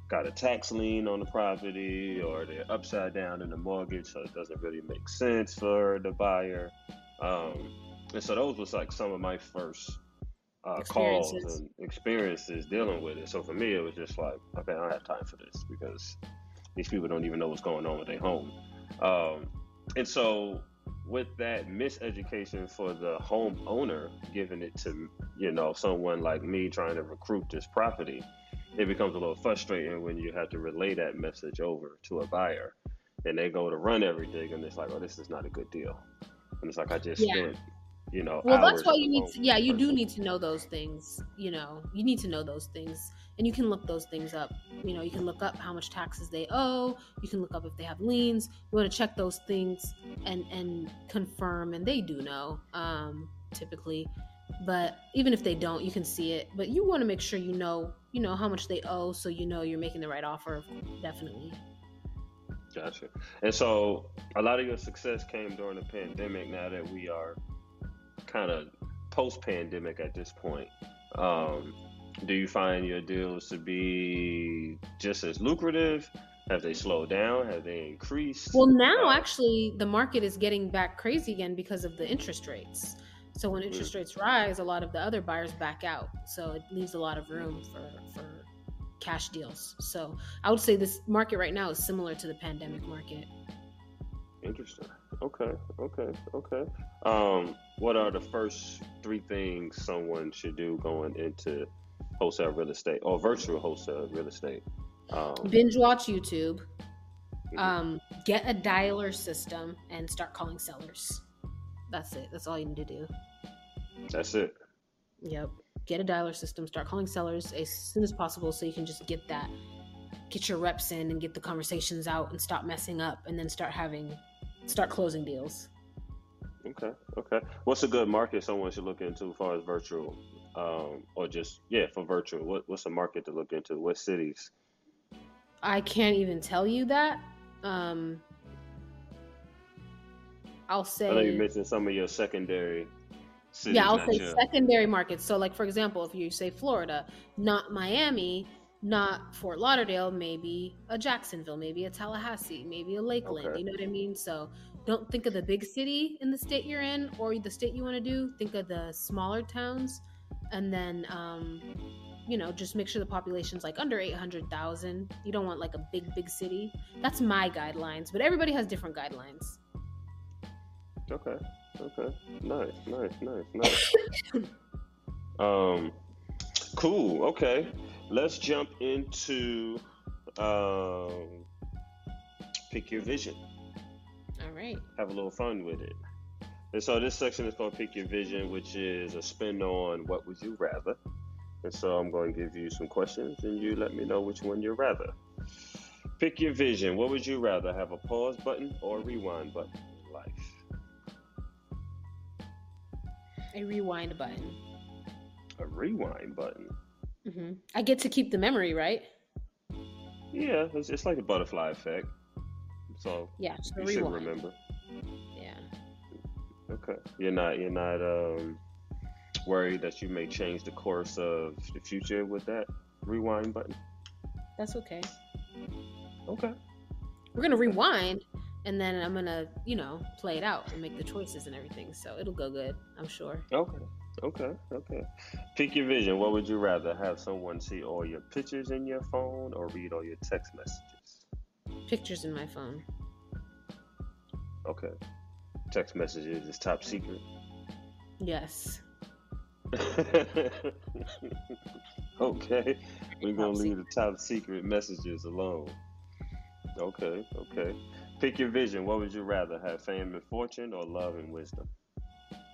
got a tax lien on the property or they're upside down in the mortgage, so it doesn't really make sense for the buyer. Um, and so those was like some of my first uh, calls and experiences dealing with it. So for me, it was just like, okay, I don't have time for this because these people don't even know what's going on with their home. Um, and so with that miseducation for the homeowner, giving it to you know someone like me trying to recruit this property, it becomes a little frustrating when you have to relay that message over to a buyer, and they go to run everything, and it's like, oh, this is not a good deal, and it's like I just yeah. spent you know. Well, that's why you need to, yeah, you do need to know those things. You know, you need to know those things and you can look those things up. You know, you can look up how much taxes they owe. You can look up if they have liens. You want to check those things and and confirm, and they do know um, typically. But even if they don't, you can see it. But you want to make sure you know, you know how much they owe, so you know you're making the right offer. Definitely. Gotcha. And so a lot of your success came during the pandemic. Now that we are kind of post pandemic at this point, um, do you find your deals to be just as lucrative? Have they slowed down? Have they increased? Well, now uh, actually, the market is getting back crazy again because of the interest rates. So when interest mm. rates rise, a lot of the other buyers back out. So it leaves a lot of room for for cash deals. So I would say this market right now is similar to the pandemic market. Interesting. Okay. Okay. Okay. Um, what are the first three things someone should do going into wholesale real estate or virtual wholesale real estate? Um, Binge watch YouTube. Mm-hmm. Um, get a dialer system and start calling sellers. That's it. That's all you need to do. That's it. Yep get a dialer system, start calling sellers as soon as possible so you can just get that, get your reps in and get the conversations out and stop messing up and then start having, start closing deals. Okay. Okay. What's a good market someone should look into as far as virtual, um, or just yeah for virtual? What what's a market to look into? What cities? I can't even tell you that. Um, I'll say. I know you mentioned some of your secondary cities. Yeah, I'll say your... secondary markets. So, like for example, if you say Florida, not Miami, not Fort Lauderdale, maybe a Jacksonville, maybe a Tallahassee, maybe a Lakeland. Okay. You know what I mean? So don't think of the big city in the state you're in or the state you want to do. Think of the smaller towns, and then um, you know just make sure the population's like under 800,000. You don't want like a big big city. That's my guidelines, but everybody has different guidelines. Okay. Okay. Nice, nice, nice, nice. um, cool. Okay. Let's jump into um, pick your vision. All right. Have a little fun with it. And so this section is called Pick Your Vision, which is a spin on what would you rather. And so I'm going to give you some questions and you let me know which one you'd rather. Pick your vision. What would you rather have a pause button or a rewind button in life? a rewind button. A rewind button. Mm-hmm. I get to keep the memory, right? Yeah, it's, it's like a butterfly effect. So yeah, so you should remember. Okay. You're not you're not um worried that you may change the course of the future with that rewind button. That's okay. Okay. We're gonna rewind, and then I'm gonna, you know, play it out and make the choices and everything. So it'll go good, I'm sure. Okay. Okay. Okay. Pick your vision. What would you rather have someone see all your pictures in your phone or read all your text messages? Pictures in my phone. Okay. Text messages is top secret. Yes. okay. We're gonna leave the top secret messages alone. Okay, okay. Pick your vision. What would you rather have, fame and fortune, or love and wisdom?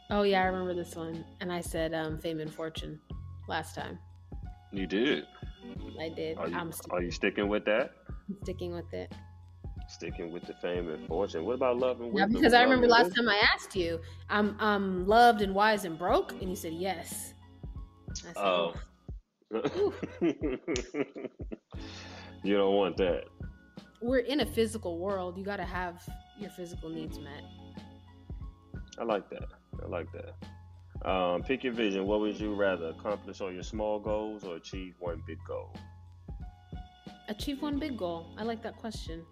Oh yeah, I remember this one, and I said um, fame and fortune last time. You did. I did. Are you, are you sticking with that? I'm sticking with it. Sticking with the fame and fortune. What about love and wisdom? Yeah, because I remember last wisdom? time I asked you, I'm I'm loved and wise and broke, and you said yes. Said, oh. you don't want that we're in a physical world. You got to have your physical needs met. I like that. I like that. Um, pick your vision. What would you rather accomplish on your small goals or achieve one big goal? Achieve one big goal. I like that question.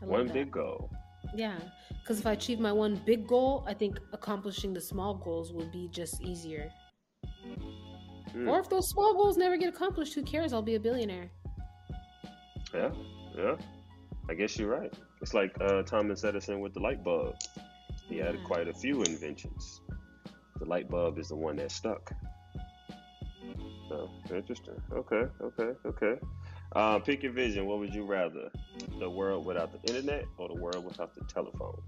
One that. big goal. Yeah, because if I achieve my one big goal, I think accomplishing the small goals will be just easier. Mm. Or if those small goals never get accomplished, who cares? I'll be a billionaire. Yeah, yeah. I guess you're right. It's like uh, Thomas Edison with the light bulb. He had mm. quite a few inventions. The light bulb is the one that stuck. So interesting. Okay, okay, okay. Uh, pick your vision. What would you rather? The world without the internet or the world without the telephone?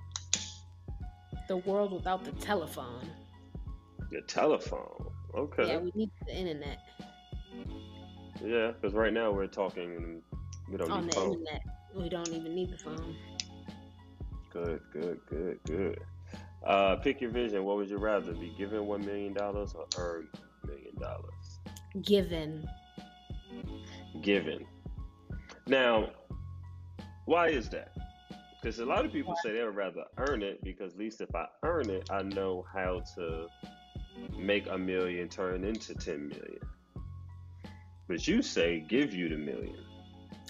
The world without the telephone. The telephone. Okay. Yeah, we need the internet. Yeah, because right now we're talking we don't on the phone. internet. We don't even need the phone. Good, good, good, good. Uh, pick your vision. What would you rather be given one million dollars or earn million dollars? Given. Given. Now, Why is that? Because a lot of people say they would rather earn it because at least if I earn it, I know how to make a million turn into 10 million. But you say give you the million.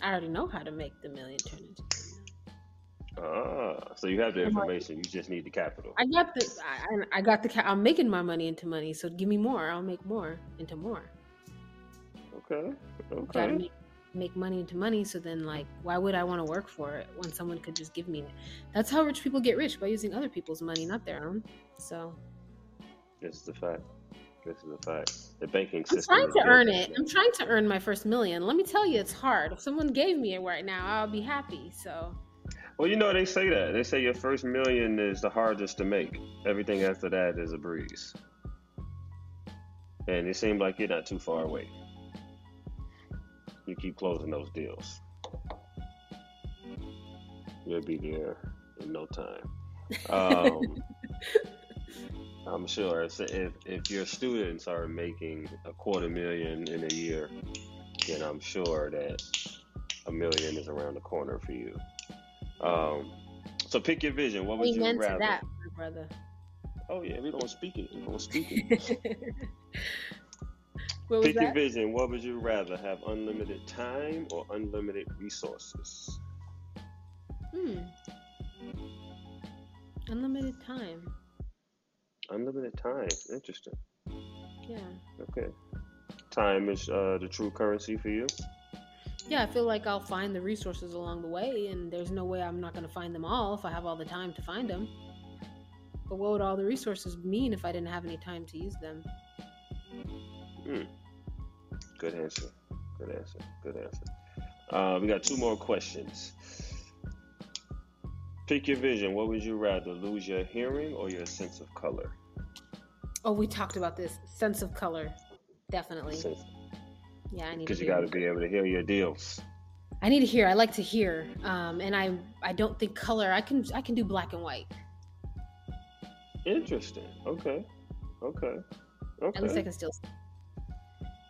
I already know how to make the million turn into 10 million. Ah, so you have the information. You just need the capital. I got the I, I got the ca- I'm making my money into money. So give me more. I'll make more into more. Okay. Okay. Make, money into money. So then, like, why would I want to work for it when someone could just give me it? That's how rich people get rich by using other people's money, not their own. So This is the fact. This is the fact. The banking system. I'm trying to earn it. I'm trying to earn my first million. Let me tell you, it's hard. If someone gave me it right now, I'll be happy. So Well, you know they say that. They say your first million is the hardest to make. Everything after that is a breeze. And it seems like you're not too far away. You keep closing those deals. You'll be there in no time. Um, I'm sure if, if if your students are making a quarter million in a year, then I'm sure that a million is around the corner for you. Um, so pick your vision. What would you rather? that, brother. Oh yeah, we're gonna speak it. We're gonna speak it. what pick your vision. What would you rather have? Unlimited time or unlimited resources? Hmm. Unlimited time. Unlimited time. Interesting. Yeah. Okay. Time is uh, the true currency for you. Yeah, I feel like I'll find the resources along the way, and there's no way I'm not going to find them all if I have all the time to find them. But what would all the resources mean if I didn't have any time to use them? Hmm. Good answer. Good answer. Good answer. Uh, we got two more questions. Pick your vision. What would you rather lose your hearing or your sense of color? Oh, we talked about this sense of color. Definitely. Sense- Yeah, I need Because you got to be able to hear your deals. I need to hear. I like to hear. Um, and I I don't think color. I can I can do black and white. Interesting. Okay. Okay. At least I can still.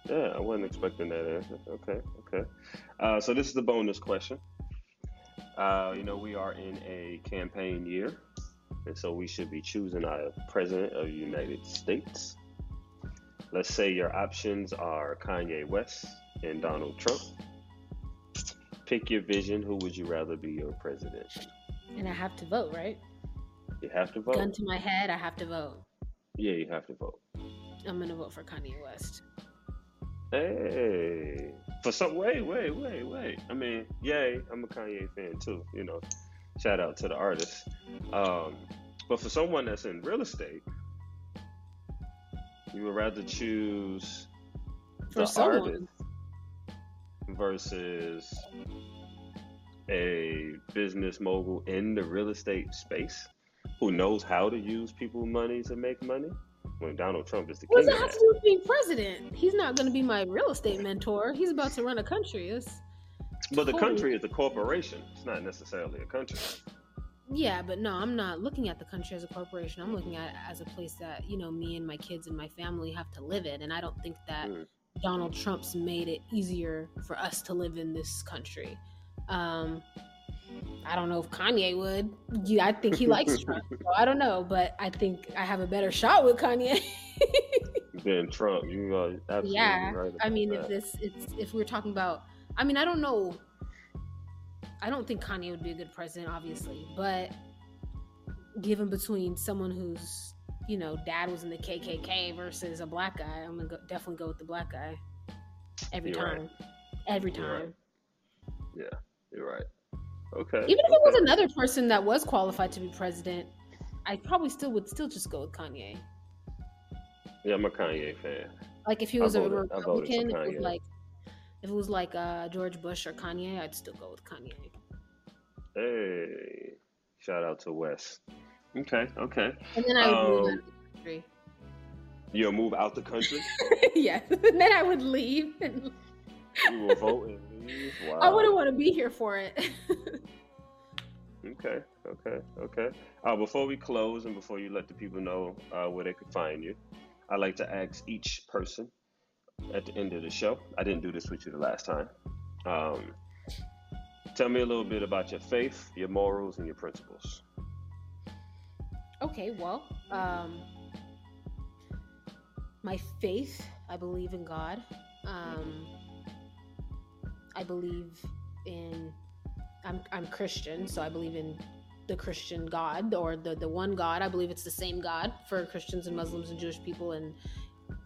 Yeah, I wasn't expecting that answer. Okay. Okay. Uh, so this is the bonus question. Uh, you know, we are in a campaign year, and so we should be choosing our president of the United States. Let's say your options are Kanye West and Donald Trump. Pick your vision. Who would you rather be your president? And I have to vote, right? You have to vote. Gun to my head. I have to vote. Yeah, you have to vote. I'm gonna vote for Kanye West. Hey, for some, wait, wait, wait, wait. I mean, yay, I'm a Kanye fan too. You know, shout out to the artist. Um, but for someone that's in real estate, you would rather choose the artist versus a business mogul in the real estate space who knows how to use people's money to make money. When Donald Trump is the does king of have to being president? He's not gonna be my real estate mentor. He's about to run a country. It's, But the country is a corporation. It's not necessarily a country. Yeah, but no, I'm not looking at the country as a corporation. I'm looking at it as a place that, you know, me and my kids and my family have to live in. And I don't think that Mm. Donald Trump's made it easier for us to live in this country. Um, I don't know if Kanye would. Yeah, I think he likes Trump. So I don't know, but I think I have a better shot with Kanye. than Trump, you are absolutely yeah right. i mean that. if this it's if we're talking about i mean i don't know i don't think kanye would be a good president obviously but given between someone who's you know dad was in the kkk versus a black guy i'm gonna go, definitely go with the black guy every You're right. time every You're time right. Yeah, you're right. Okay. even if it was another person that was qualified to be president i probably still would still just go with kanye Yeah, I'm a Kanye fan. like if he was a voted- I republican if it was like if it was like uh, george bush or kanye i'd still go with kanye Hey, shout out to Wes. Okay, okay. And then I would move out Um, of the country. You'll move out the country. yes. And then I would leave. And you will vote and. Wow. I wouldn't want to be here for it. Okay, okay, okay. Uh, before we close and before you let the people know uh, where they could find you, I like to ask each person at the end of the show. I didn't do this with you the last time. Um, Tell me a little bit about your faith, your morals, and your principles. Okay, well, um, my faith, I believe in God. Um, I believe in I'm I'm Christian, so I believe in the Christian God or the the one God. I believe it's the same God for Christians and Muslims and Jewish people and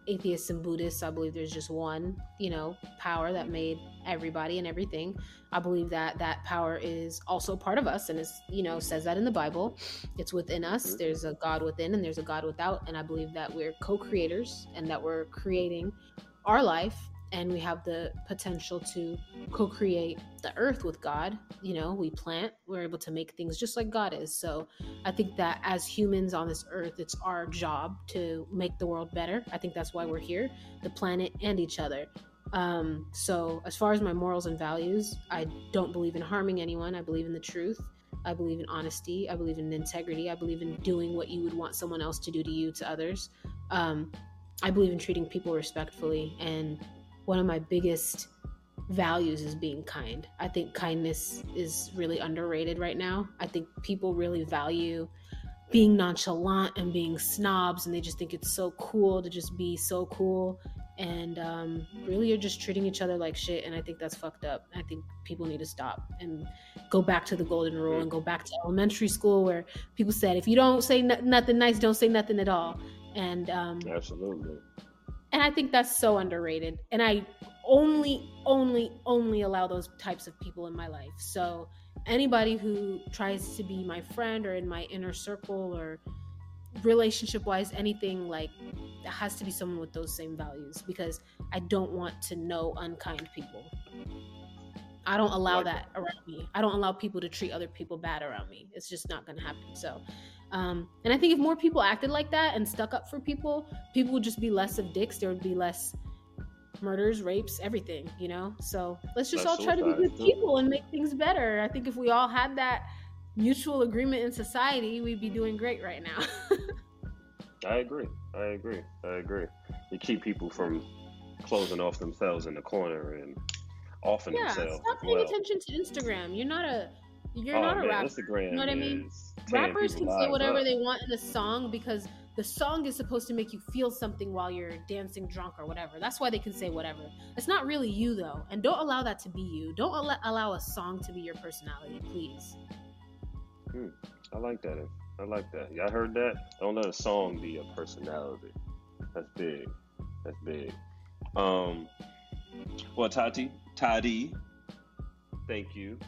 atheists and Buddhists. I believe there's just one, you know, power that made everybody and everything. I believe that that power is also part of us and is, you know, says that in the Bible. It's within us. Mm-hmm. There's a God within and there's a God without, and I believe that we're co-creators and that we're creating our life and we have the potential to co-create the earth with god you know we plant we're able to make things just like god is so i think that as humans on this earth it's our job to make the world better i think that's why we're here the planet and each other um, so as far as my morals and values i don't believe in harming anyone i believe in the truth I believe in honesty. I believe in integrity. I believe in doing what you would want someone else to do to you to others. Um, I believe in treating people respectfully and one of my biggest values is being kind. I think kindness is really underrated right now. I think people really value being nonchalant and being snobs, and they just think it's so cool to just be so cool. And um, really, you're just treating each other like shit. And I think that's fucked up. I think people need to stop and go back to the golden rule and go back to elementary school where people said, if you don't say n- nothing nice, don't say nothing at all. And um, absolutely and I think that's so underrated. And I only, only, only allow those types of people in my life. So anybody who tries to be my friend or in my inner circle or relationship wise, anything like that has to be someone with those same values because I don't want to know unkind people. I don't allow that around me. I don't allow people to treat other people bad around me. It's just not going to happen. So um, and I think if more people acted like that and stuck up for people, people would just be less of dicks. There would be less murders, rapes, everything, you know? So let's just That's all try to be good people and make things better. I think if we all had that mutual agreement in society, we'd be doing great right now. I agree. I agree. I agree. You keep people from closing off themselves in the corner and offing yeah, themselves. Stop paying well. attention to Instagram. You're not a you're oh, not man, a rapper. Instagram you know what I mean? Rappers can say whatever up. they want in a song because the song is supposed to make you feel something while you're dancing drunk or whatever. That's why they can say whatever. It's not really you though, and don't allow that to be you. Don't al- allow a song to be your personality, please. Hmm. I like that. I like that. Y'all heard that? Don't let a song be your personality. That's big. That's big. Um. Well, Tadi, Tadi, thank you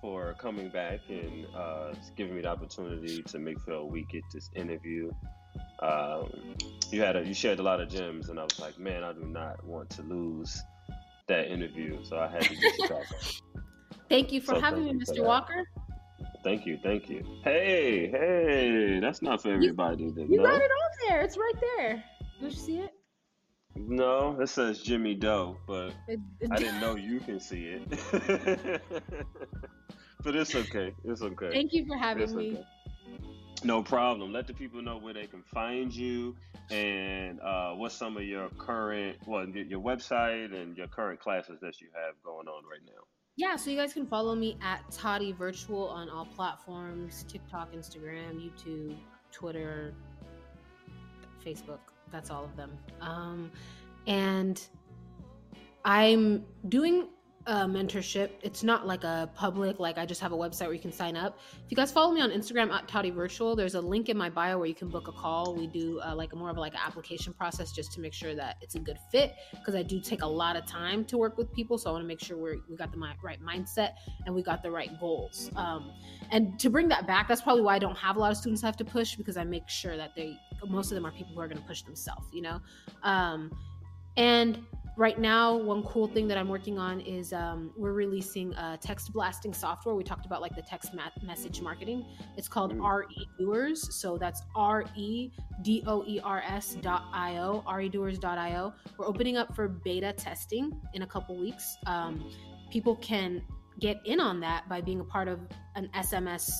for coming back and uh, giving me the opportunity to make sure we get this interview. Um, you had a, you shared a lot of gems, and I was like, man, I do not want to lose that interview, so I had to get you back. thank you for so having me, Mr. Walker. Thank you, thank you. Hey, hey, that's not for everybody. You, you got it on there. It's right there. Don't you see it? No, it says Jimmy Doe, but I didn't know you can see it. but it's okay. It's okay. Thank you for having it's me. Okay. No problem. Let the people know where they can find you and uh, what's some of your current, well, your website and your current classes that you have going on right now. Yeah, so you guys can follow me at Tadi Virtual on all platforms TikTok, Instagram, YouTube, Twitter, Facebook. That's all of them. Um, and I'm doing a mentorship. It's not like a public, like I just have a website where you can sign up. If you guys follow me on Instagram at Tadi Virtual, there's a link in my bio where you can book a call. We do uh, like a more of like an application process just to make sure that it's a good fit because I do take a lot of time to work with people. So I want to make sure we're, we got the right mindset and we got the right goals. Um, and to bring that back, that's probably why I don't have a lot of students I have to push because I make sure that they, most of them are people who are going to push themselves, you know? Um, and right now one cool thing that i'm working on is um, we're releasing a text blasting software. We talked about like the text ma- message marketing. It's called mm. re doers. So that's r-e-d-o-e-r-s dot io re-doers dot io we're opening up for beta testing in a couple weeks. Um, people can get in on that by being a part of an sms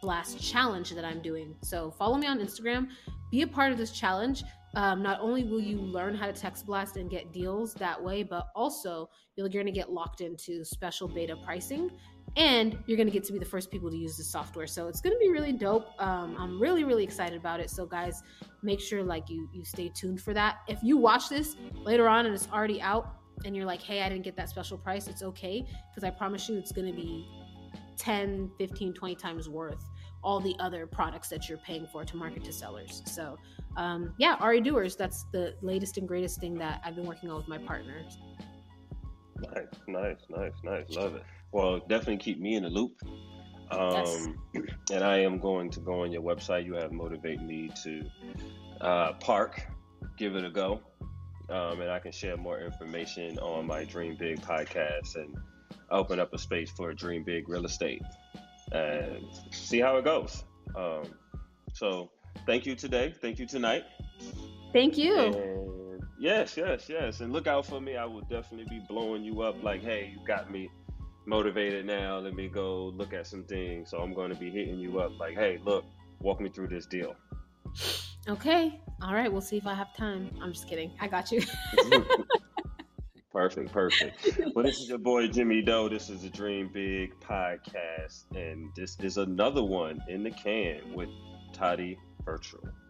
blast challenge that i'm doing. So follow me on instagram. Be a part of this challenge um, not only will you learn how to text blast and get deals that way, but also you're going to get locked into special beta pricing. and you're going to get to be the first people to use the software. So it's going to be really dope. Um, i'm really really excited about it. So guys make sure like you you stay tuned for that. If you watch this later on and it's already out and you're like hey i didn't get that special price it's okay because i promise you it's going to be 10 15 20 times worth all the other products that you're paying for to market to sellers. So um, yeah ari doers that's the latest and greatest thing that i've been working on with my partners nice nice nice nice love it well, definitely keep me in the loop. Um, yes. And I am going to go on your website. You have motivated me to uh, park, give it a go. Um, and I can share more information on my Dream Big podcast and open up a space for Dream Big Real Estate and see how it goes. Um, so, thank you today. Thank you tonight. Thank you. And yes, yes, yes. And look out for me. I will definitely be blowing you up like, hey, you got me motivated now. Let me go look at some things. So I'm going to be hitting you up like, hey, look, walk me through this deal. Okay. All right. We'll see if I have time. I'm just kidding. I got you. perfect. Perfect. Well, this is your boy Jimmy Doe. This is the Dream Big podcast. And this is another one in the can with Tadi Virtual.